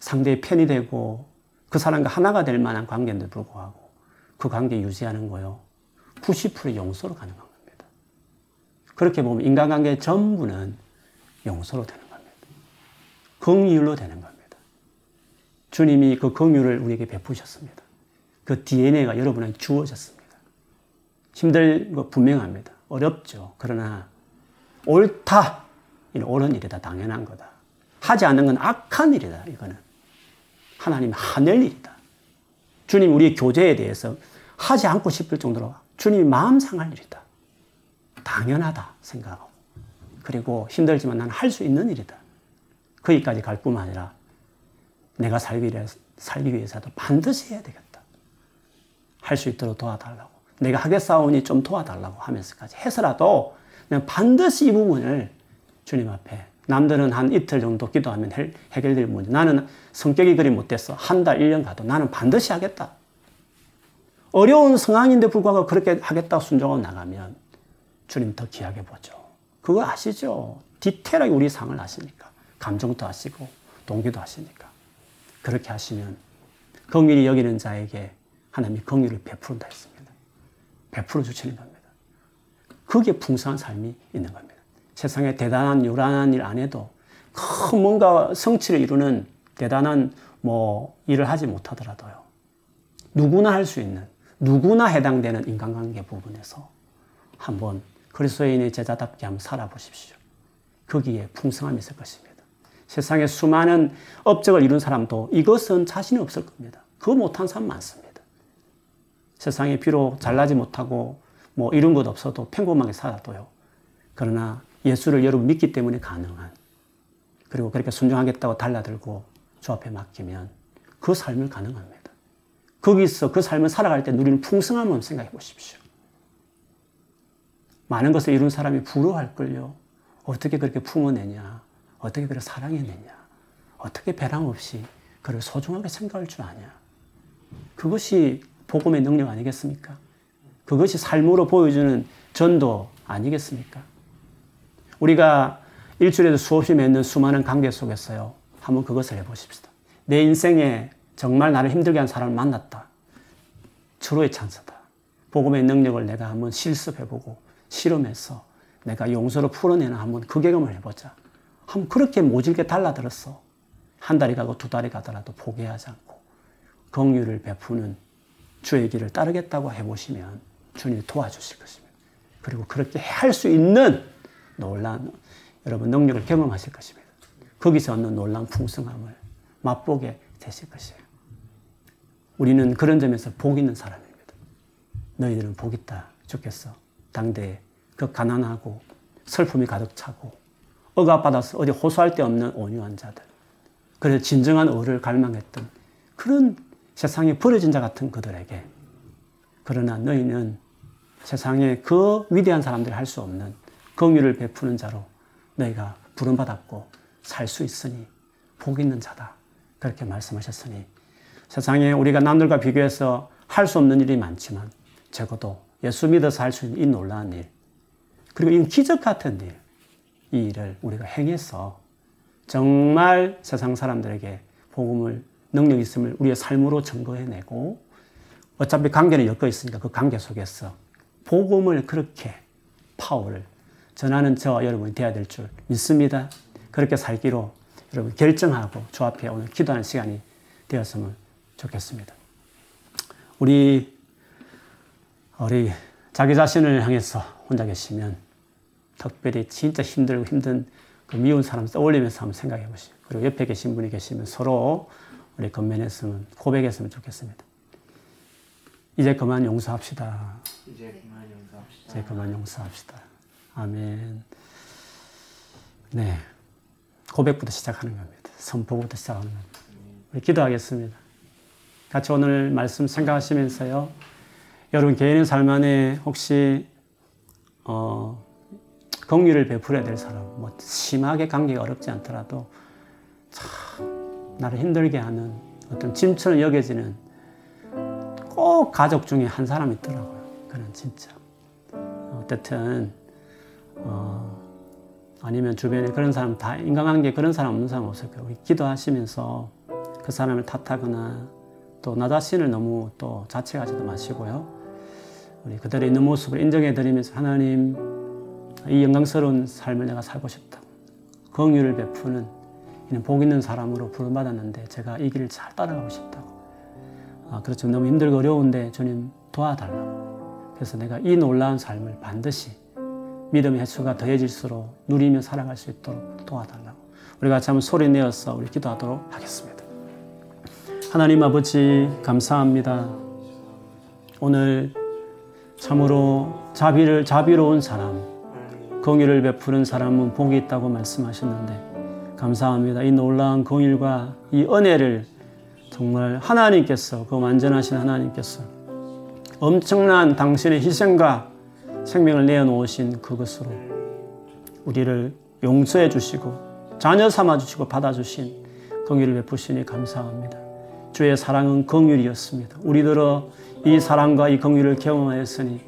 상대의 편이 되고 그 사람과 하나가 될 만한 관계인데 불구하고 그 관계 유지하는 거요. 90% 용서로 가능합니다. 그렇게 보면 인간관계 전부는 용서로 되는 겁니다. 긍휼로 되는 겁니다. 주님이 그 긍휼을 우리에게 베푸셨습니다. 그 DNA가 여러분에게 주어졌습니다. 힘들 거 분명합니다. 어렵죠. 그러나 옳다. 옳은 일이다. 당연한 거다. 하지 않는 건 악한 일이다. 이거는 하나님 하늘 일이다. 주님 우리 교제에 대해서 하지 않고 싶을 정도로 주님이 마음 상할 일이다. 당연하다 생각하고 그리고 힘들지만 나는 할수 있는 일이다. 거기까지 갈 뿐만 아니라 내가 살기 위해서, 살기 위해서도 반드시 해야 되겠다. 할 수 있도록 도와달라고. 내가 하겠사오니 좀 도와달라고 하면서까지 해서라도 반드시 이 부분을 주님 앞에 남들은 한 이틀 정도 기도하면 해결될 문제. 나는 성격이 그리 못됐어. 한 달, 1년 가도 나는 반드시 하겠다. 어려운 상황인데 불구하고 그렇게 하겠다 순종하고 나가면 주님 더 귀하게 보죠. 그거 아시죠? 디테일하게 우리 상을 아시니까. 감정도 아시고, 동기도 아시니까. 그렇게 하시면, 긍휼히 여기는 자에게 하나님이 긍휼을 베푸른다 했습니다. 베풀어 주시는 겁니다. 그게 풍성한 삶이 있는 겁니다. 세상에 대단한 요란한 일 안 해도 큰 뭔가 성취를 이루는 대단한 뭐 일을 하지 못하더라도요. 누구나 할 수 있는, 누구나 해당되는 인간관계 부분에서 한번 그리스도인의 제자답게 한번 살아보십시오. 거기에 풍성함이 있을 것입니다. 세상에 수많은 업적을 이룬 사람도 이것은 자신이 없을 겁니다. 그거 못한 사람 많습니다. 세상에 비록 잘나지 못하고 뭐 이런 것 없어도 평범하게 살아도요. 그러나 예수를 여러분 믿기 때문에 가능한 그리고 그렇게 순종하겠다고 달라들고 주 앞에 맡기면 그 삶을 가능합니다. 거기서 그 삶을 살아갈 때 누리는 풍성함을 생각해 보십시오. 많은 것을 이룬 사람이 부러워할걸요. 어떻게 그렇게 품어내냐? 어떻게 그렇게 사랑해내냐? 어떻게 배랑 없이 그를 소중하게 생각할 줄 아냐? 그것이 복음의 능력 아니겠습니까? 그것이 삶으로 보여주는 전도 아니겠습니까? 우리가 일주일에도 수없이 맺는 수많은 관계 속에서요. 한번 그것을 해보십시다. 내 인생에 정말 나를 힘들게 한 사람을 만났다. 절호의 찬스다. 복음의 능력을 내가 한번 실습해보고 실험해서 내가 용서로 풀어내는 한번 그 경험을 해보자. 한번 그렇게 모질게 달라들었어. 한 달이 가고 두 달이 가더라도 포기하지 않고 긍휼을 베푸는 주의 길을 따르겠다고 해보시면 주님이 도와주실 것입니다. 그리고 그렇게 할 수 있는 놀란 여러분 능력을 경험하실 것입니다. 거기서 얻는 놀란 풍성함을 맛보게 되실 것이에요. 우리는 그런 점에서 복 있는 사람입니다. 너희들은 복 있다 좋겠어. 당대에 그 가난하고 슬픔이 가득 차고 억압받아서 어디 호소할 데 없는 온유한 자들. 그래서 진정한 의를 갈망했던 그런 세상에 버려진 자 같은 그들에게 그러나 너희는 세상에 그 위대한 사람들이 할 수 없는 긍휼을 베푸는 자로 너희가 부름받았고 살 수 있으니 복 있는 자다. 그렇게 말씀하셨으니 세상에 우리가 남들과 비교해서 할 수 없는 일이 많지만 적어도 예수 믿어서 할 수 있는 이 놀라운 일 그리고 이 기적 같은 일, 이 일을 우리가 행해서 정말 세상 사람들에게 복음을 능력 있음을 우리의 삶으로 증거해내고 어차피 관계는 엮여 있으니까 그 관계 속에서 복음을 그렇게 파워를 전하는 저 여러분이 되어야 될 줄 믿습니다. 그렇게 살기로 여러분 결정하고 주 앞에 오늘 기도하는 시간이 되었으면 좋겠습니다. 우리 우리 자기 자신을 향해서 혼자 계시면 특별히 진짜 힘들고 힘든 그 미운 사람 떠올리면서 한번 생각해 보시고 그리고 옆에 계신 분이 계시면 서로 우리 건면했으면 고백했으면 좋겠습니다. 이제 그만 용서합시다. 이제 그만 용서합시다. 이제 그만 용서합시다. 아멘. 네. 고백부터 시작하는 겁니다. 선포부터 시작하는 겁니다. 우리 기도하겠습니다. 같이 오늘 말씀 생각하시면서요. 여러분 개인의 삶 안에 혹시 어, 긍휼을 베풀어야 될 사람, 뭐 심하게 관계가 어렵지 않더라도 참 나를 힘들게 하는 어떤 짐처럼 여겨지는 꼭 가족 중에 한 사람 있더라고요. 그는 진짜 어쨌든 어, 아니면 주변에 그런 사람 다 인간관계 그런 사람 없는 사람 없을 거예요. 우리 기도하시면서 그 사람을 탓하거나 또 나 자신을 너무 또 자책하지도 마시고요. 우리 그들의 있는 모습을 인정해 드리면서 하나님 이 영광스러운 삶을 내가 살고 싶다. 긍휼을 베푸는 이는 복 있는 사람으로 부름받았는데 제가 이 길을 잘 따라가고 싶다고. 아, 그렇죠. 너무 힘들고 어려운데 주님 도와달라고. 그래서 내가 이 놀라운 삶을 반드시 믿음의 횟수가 더해질수록 누리며 살아갈 수 있도록 도와달라고. 우리 같이 한번 소리 내어서 우리 기도하도록 하겠습니다. 하나님 아버지 감사합니다. 오늘 참으로 자비를 자비로운 사람, 공의를 베푸는 사람은 복이 있다고 말씀하셨는데 감사합니다. 이 놀라운 공일과 이 은혜를 정말 하나님께서 그 완전하신 하나님께서 엄청난 당신의 희생과 생명을 내어놓으신 그것으로 우리를 용서해 주시고 자녀 삼아 주시고 받아 주신 긍휼을 베푸시니 감사합니다. 주의 사랑은 긍휼이었습니다. 우리들어 이 사랑과 이 긍휼을 경험하였으니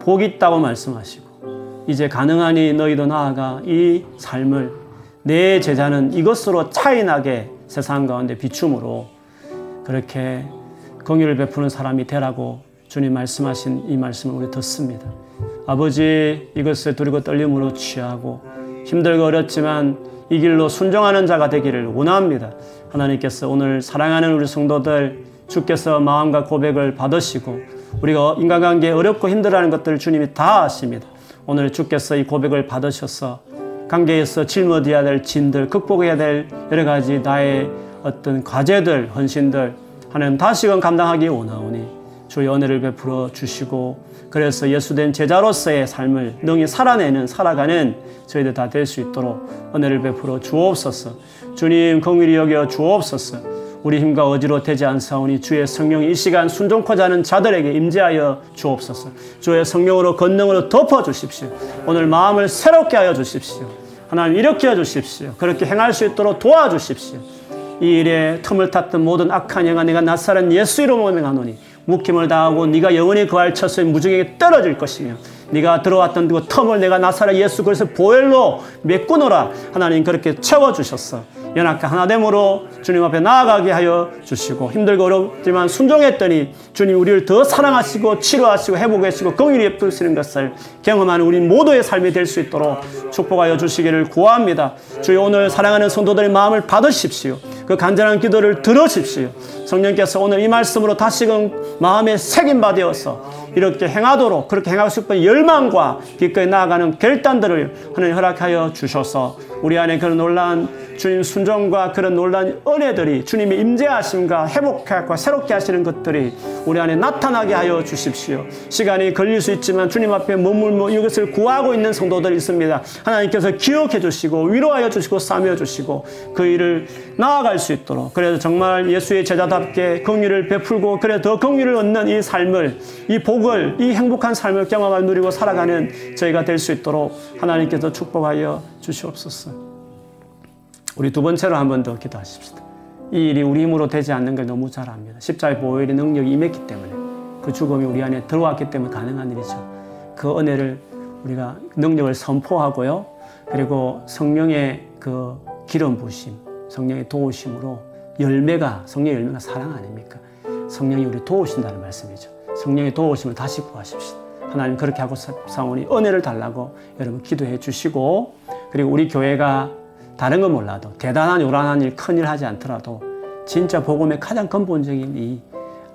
복이 있다고 말씀하시고 이제 가능하니 너희도 나아가 이 삶을 내 제자는 이것으로 차이나게 세상 가운데 비춤으로 그렇게 긍휼을 베푸는 사람이 되라고 주님 말씀하신 이 말씀을 우리 듣습니다. 아버지 이것에 두리고 떨림으로 취하고 힘들고 어렵지만 이 길로 순종하는 자가 되기를 원합니다. 하나님께서 오늘 사랑하는 우리 성도들 주께서 마음과 고백을 받으시고 우리가 인간관계에 어렵고 힘들어하는 것들을 주님이 다 아십니다. 오늘 주께서 이 고백을 받으셔서 관계에서 짊어져야 될 짐들, 극복해야 될 여러 가지 나의 어떤 과제들, 헌신들 하나님 다시금 감당하기 원하오니 주의 은혜를 베풀어 주시고 그래서 예수된 제자로서의 삶을 능히 살아내는 살아가는 저희들 다 될 수 있도록 은혜를 베풀어 주옵소서. 주님 긍휼히 여겨 주옵소서. 우리 힘과 어지로 되지 않사오니 주의 성령이 이 시간 순종코자 하는 자들에게 임재하여 주옵소서. 주의 성령으로 권능으로 덮어 주십시오. 오늘 마음을 새롭게 하여 주십시오. 하나님 일으켜 주십시오. 그렇게 행할 수 있도록 도와주십시오. 이 일에 틈을 탔던 모든 악한 영아 내가 낯설은 예수 이름으로 명하노니 묵힘을 당하고 네가 영원히 그할 처소에 무중에게 떨어질 것이며 네가 들어왔던 그 텀을 내가 나사라 예수 그리스도 보혈로 메꾸노라 하나님 그렇게 채워 주셨어. 연합과 하나됨으로 주님 앞에 나아가게 하여 주시고 힘들고 어렵지만 순종했더니 주님 우리를 더 사랑하시고 치료하시고 회복하시고 긍휼히 베푸시는 것을 경험하는 우리 모두의 삶이 될 수 있도록 축복하여 주시기를 구합니다. 주여 오늘 사랑하는 성도들의 마음을 받으십시오 그 간절한 기도를 들으십시오. 성령께서 오늘 이 말씀으로 다시금 마음에 새김받되어서 이렇게 행하도록 그렇게 행하고 싶은 열망과 기꺼이 나아가는 결단들을 하나님 허락하여 주셔서 우리 안에 그런 놀라운 주님 순종과 그런 놀라운 은혜들이 주님의 임재하심과 회복하고 새롭게 하시는 것들이 우리 안에 나타나게 하여 주십시오. 시간이 걸릴 수 있지만 주님 앞에 머물며 이것을 구하고 있는 성도들이 있습니다. 하나님께서 기억해 주시고 위로하여 주시고 싸며 주시고 그 일을 나아갈 수 있도록 그래서 정말 예수의 제자답게 긍휼을 베풀고 그래 더 긍휼을 얻는 이 삶을 이 복을 이 행복한 삶을 경험하고 누리고 살아가는 저희가 될 수 있도록 하나님께서 축복하여 주시옵소서. 우리 두 번째로 한 번 더 기도하십시다. 이 일이 우리 힘으로 되지 않는 걸 너무 잘 압니다. 십자의 보혈의 능력이 임했기 때문에 그 죽음이 우리 안에 들어왔기 때문에 가능한 일이죠. 그 은혜를 우리가 능력을 선포하고요. 그리고 성령의 그 기름 부심, 성령의 도우심으로 열매가 성령의 열매가 사랑 아닙니까? 성령이 우리 도우신다는 말씀이죠. 성령의 도우심을 다시 구하십시오. 하나님 그렇게 하고 사오니 은혜를 달라고 여러분 기도해 주시고 그리고 우리 교회가 다른 건 몰라도 대단한 요란한 일, 큰 일 하지 않더라도 진짜 복음의 가장 근본적인 이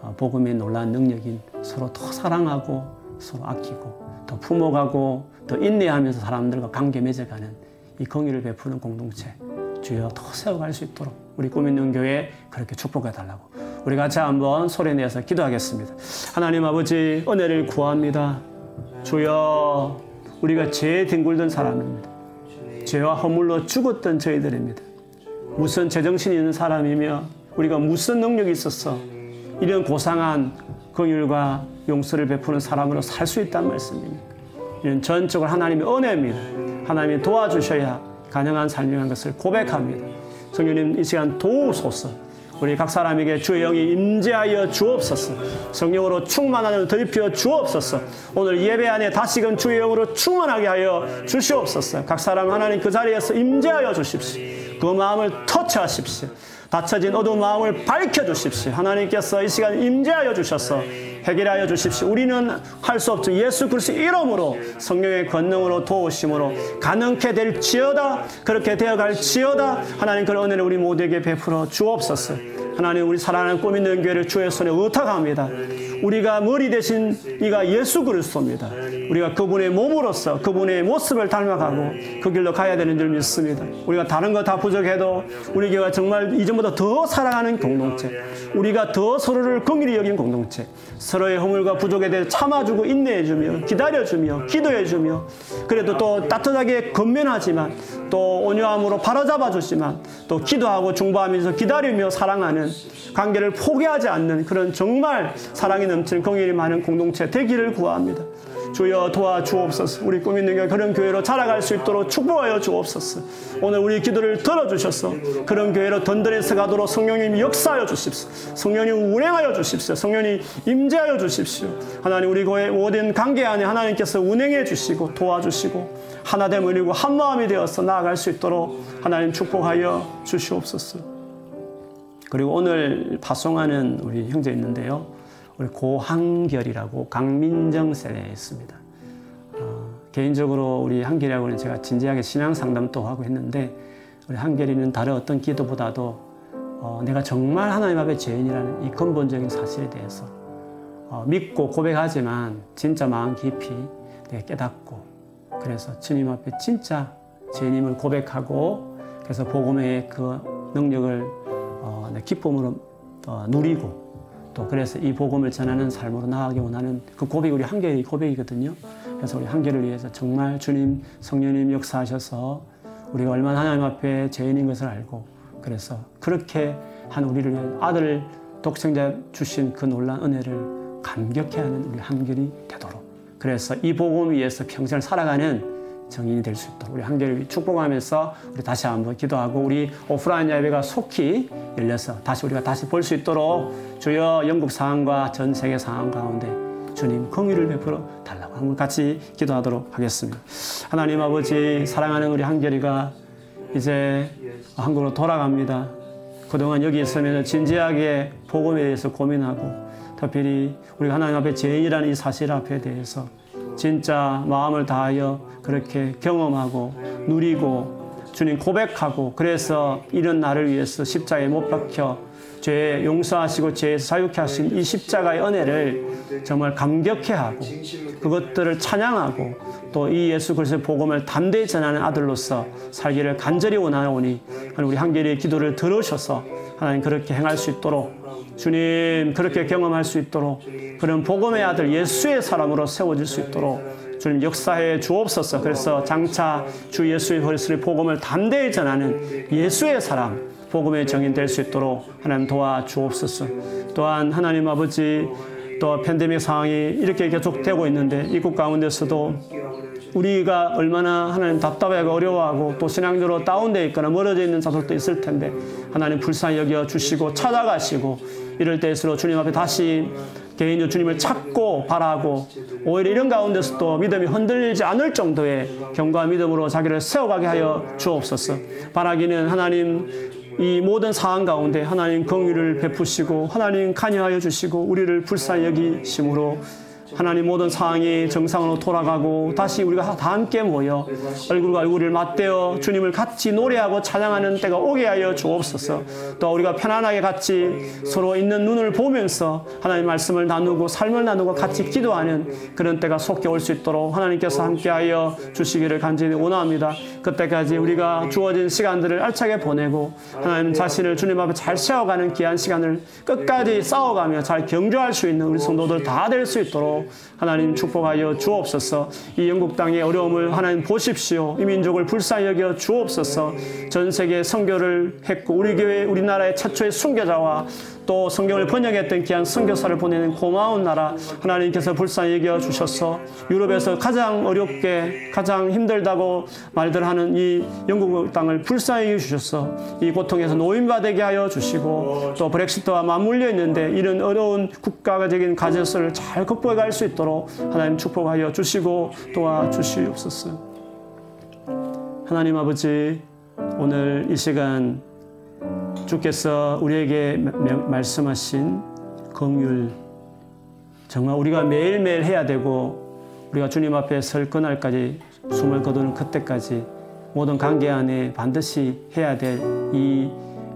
어, 복음의 놀라운 능력인 서로 더 사랑하고 서로 아끼고 더 품어가고 더 인내하면서 사람들과 관계 맺어가는 이 공의를 베푸는 공동체 주여 더 세워갈 수 있도록 우리 꿈 있는 교회 그렇게 축복해 달라고 우리 같이 한번 소리 내서 기도하겠습니다. 하나님 아버지 은혜를 구합니다. 주여 우리가 죄에 뒹굴던 사람입니다. 죄와 허물로 죽었던 저희들입니다. 무슨 제정신이 있는 사람이며 우리가 무슨 능력이 있어서 이런 고상한 긍휼과 용서를 베푸는 사람으로 살 수 있다는 말씀입니다. 이런 전적으로 하나님의 은혜입니다. 하나님이 도와주셔야 가능한 삶이라는 것을 고백합니다. 성령님 이 시간 도우소서. 우리 각 사람에게 주의 영이 임재하여 주옵소서. 성령으로 충만하는 더입혀 주옵소서. 오늘 예배 안에 다시금 주의 영으로 충만하게 하여 주시옵소서. 각 사람 하나님 그 자리에서 임재하여 주십시오. 그 마음을 터치하십시오. 닫혀진 어두운 마음을 밝혀 주십시오. 하나님께서 이 시간 임재하여 주셔서 해결하여 주십시오. 우리는 할 수 없죠. 예수 그리스도 이름으로 성령의 권능으로 도우심으로 가능케 될지어다 그렇게 되어갈지어다 하나님 그런 은혜를 우리 모두에게 베풀어 주옵소서. 하나님 우리 사랑하는 꿈 있는 교회를 주의 손에 의탁합니다. 우리가 머리 대신 이가 예수 그리스도입니다. 우리가 그분의 몸으로서 그분의 모습을 닮아가고 그 길로 가야 되는 줄 믿습니다. 우리가 다른 거 다 부족해도 우리 교회가 정말 이전보다 더 사랑하는 공동체, 우리가 더 서로를 긍휼히 여긴 공동체, 서로의 허물과 부족에 대해 참아주고 인내해주며 기다려주며 기도해주며 그래도 또 따뜻하게 건면하지만 또 온유함으로 바로잡아주지만 또 기도하고 중보하면서 기다리며 사랑하는 관계를 포기하지 않는 그런 정말 사랑이 넘치는 공일이 많은 공동체 되기를 구합니다. 주여 도와주옵소서. 우리 꿈 있는 그런 교회로 자라갈 수 있도록 축복하여 주옵소서. 오늘 우리 기도를 들어주셔서 그런 교회로 던던해서 가도록 성령님 역사하여 주십시오. 성령님 운행하여 주십시오. 성령님 임재하여 주십시오. 하나님 우리 교회 모든 관계 안에 하나님께서 운행해 주시고 도와주시고 하나됨을 이루고 한마음이 되어서 나아갈 수 있도록 하나님 축복하여 주시옵소서. 그리고 오늘 파송하는 우리 형제 있는데요. 우리 고한결이라고 강민정 세대에 있습니다. 어, 개인적으로 우리 한결이하고는 제가 진지하게 신앙 상담도 하고 했는데 우리 한결이는 다른 어떤 기도보다도 어, 내가 정말 하나님 앞에 죄인이라는 이 근본적인 사실에 대해서 어, 믿고 고백하지만 진짜 마음 깊이 깨닫고 그래서 주님 앞에 진짜 죄인임을 고백하고 그래서 복음의 그 능력을 어, 내 기쁨으로 어, 누리고 또 그래서 이 복음을 전하는 삶으로 나아가기 원하는 그 고백이 우리 한계의 고백이거든요. 그래서 우리 한계를 위해서 정말 주님 성령님 역사하셔서 우리가 얼마나 하나님 앞에 죄인인 것을 알고 그래서 그렇게 한 우리를 위한 아들 독생자 주신 그 놀란 은혜를 감격해하는 우리 한결이 되도록 그래서 이 복음 위에서 평생을 살아가는 정인이 될 수 있도록 우리 한결을 축복하면서 우리 다시 한번 기도하고 우리 오프라인 예배가 속히 열려서 다시 우리가 다시 볼 수 있도록 주여 영국 상황과 전 세계 상황 가운데 주님 긍휼을 베풀어 달라고 한번 같이 기도하도록 하겠습니다. 하나님 아버지 사랑하는 우리 한결이가 이제 한국으로 돌아갑니다. 그동안 여기 있으면 진지하게 복음에 대해서 고민하고 특별히 우리가 하나님 앞에 죄인이라는 이 사실 앞에 대해서 진짜 마음을 다하여 그렇게 경험하고 누리고 주님 고백하고 그래서 이런 나를 위해서 십자가에 못 박혀 죄 용서하시고 죄에서 자유케 하신 이 십자가의 은혜를 정말 감격해 하고 그것들을 찬양하고 또 이 예수 그리스도의 복음을 담대히 전하는 아들로서 살기를 간절히 원하오니 우리 한결의 기도를 들으셔서 하나님 그렇게 행할 수 있도록 주님 그렇게 경험할 수 있도록 그런 복음의 아들 예수의 사람으로 세워질 수 있도록 주님 역사해 주옵소서. 그래서 장차 주 예수의 그리스도의 복음을 담대히 전하는 예수의 사람 복음의 정인 될 수 있도록 하나님 도와 주옵소서. 또한 하나님 아버지 또 팬데믹 상황이 이렇게 계속되고 있는데 이국 가운데서도 우리가 얼마나 하나님 답답하고 어려워하고 또 신앙적으로 다운되어 있거나 멀어져 있는 자들도 있을 텐데 하나님 불쌍히 여겨 주시고 찾아가시고 이럴 때일수록 주님 앞에 다시 개인적으로 주님을 찾고 바라고 오히려 이런 가운데서도 믿음이 흔들리지 않을 정도의 경과 믿음으로 자기를 세워가게 하여 주옵소서. 바라기는 하나님 이 모든 상황 가운데 하나님 긍휼을 베푸시고 하나님 간여하여 주시고 우리를 불쌍히 여기심으로 하나님 모든 상황이 정상으로 돌아가고 다시 우리가 다 함께 모여 얼굴과 얼굴을 맞대어 주님을 같이 노래하고 찬양하는 때가 오게 하여 주옵소서. 또 우리가 편안하게 같이 서로 있는 눈을 보면서 하나님 말씀을 나누고 삶을 나누고 같이 기도하는 그런 때가 속히 올 수 있도록 하나님께서 함께하여 주시기를 간절히 원합니다. 그때까지 우리가 주어진 시간들을 알차게 보내고 하나님 자신을 주님 앞에 잘 세워가는 귀한 시간을 끝까지 싸워가며 잘 경주할 수 있는 우리 성도들 다 될 수 있도록 하나님 축복하여 주옵소서. 이 영국 땅의 어려움을 하나님 보십시오. 이 민족을 불쌍히 여겨 주옵소서. 전 세계 선교를 했고 우리 교회 우리나라의 최초의 순교자와 또 성경을 번역했던 귀한 선교사를 보내는 고마운 나라 하나님께서 불쌍히 여겨 주셔서 유럽에서 가장 어렵게 가장 힘들다고 말들 하는 이 영국 땅을 불쌍히 주셔서 이 고통에서 노인받게 하여 주시고 또 브렉시트와 맞물려 있는데 이런 어려운 국가적인 가제서를 잘 극복해 갈 수 있도록 하나님 축복하여 주시고 도와주시옵소서. 하나님 아버지 오늘 이 시간 주께서 우리에게 말씀하신 긍휼 정말 우리가 매일매일 해야 되고 우리가 주님 앞에 설 그날까지 숨을 거두는 그때까지 모든 관계 안에 반드시 해야 될 이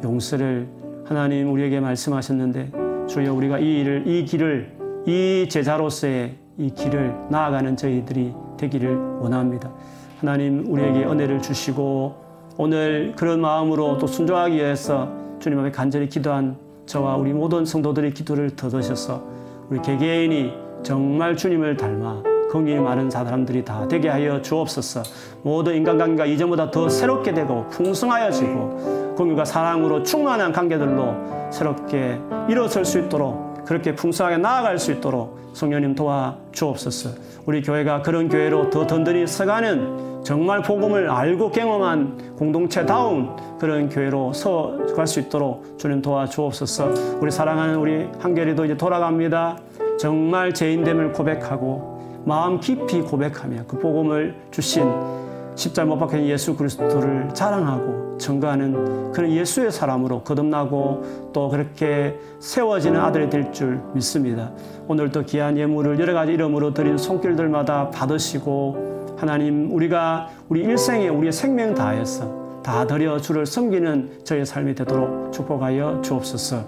용서를 하나님 우리에게 말씀하셨는데 주여 우리가 이 일을 이 길을 이 제자로서의 이 길을 나아가는 저희들이 되기를 원합니다. 하나님 우리에게 은혜를 주시고 오늘 그런 마음으로 또 순종하기 위해서 주님 앞에 간절히 기도한 저와 우리 모든 성도들의 기도를 더드셔서 우리 개개인이 정말 주님을 닮아 긍휼이 많은 사람들이 다 되게 하여 주옵소서. 모든 인간관계가 이전보다 더 새롭게 되고 풍성하여지고 긍휼과 사랑으로 충만한 관계들로 새롭게 일어설 수 있도록 그렇게 풍성하게 나아갈 수 있도록 성령님 도와 주옵소서. 우리 교회가 그런 교회로 더 든든히 서가는 정말 복음을 알고 경험한 공동체다운 그런 교회로 서갈 수 있도록 주님 도와 주옵소서. 우리 사랑하는 우리 한결이도 이제 돌아갑니다. 정말 죄인됨을 고백하고 마음 깊이 고백하며 그 복음을 주신 십자가 못 박힌 예수 그리스도를 자랑하고 증거하는 그런 예수의 사람으로 거듭나고 또 그렇게 세워지는 아들이 될 줄 믿습니다. 오늘도 귀한 예물을 여러 가지 이름으로 드린 손길들마다 받으시고 하나님 우리가 우리 일생에 우리의 생명 다해서 다 드려 주를 섬기는 저의 삶이 되도록 축복하여 주옵소서.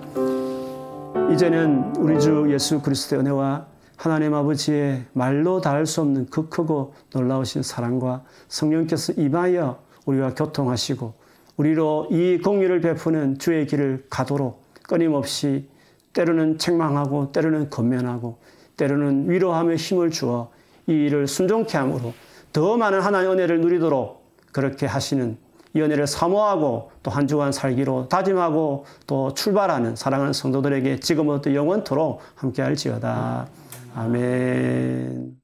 이제는 우리 주 예수 그리스도의 은혜와 하나님 아버지의 말로 닿을 수 없는 그 크고 놀라우신 사랑과 성령께서 임하여 우리와 교통하시고 우리로 이 공의를 베푸는 주의 길을 가도록 끊임없이 때로는 책망하고 때로는 건면하고 때로는 위로하며 힘을 주어 이 일을 순종케 함으로 더 많은 하나님의 은혜를 누리도록 그렇게 하시는 이 은혜를 사모하고 또 한 주간 살기로 다짐하고 또 출발하는 사랑하는 성도들에게 지금부터 영원토록 함께할지어다. 아멘.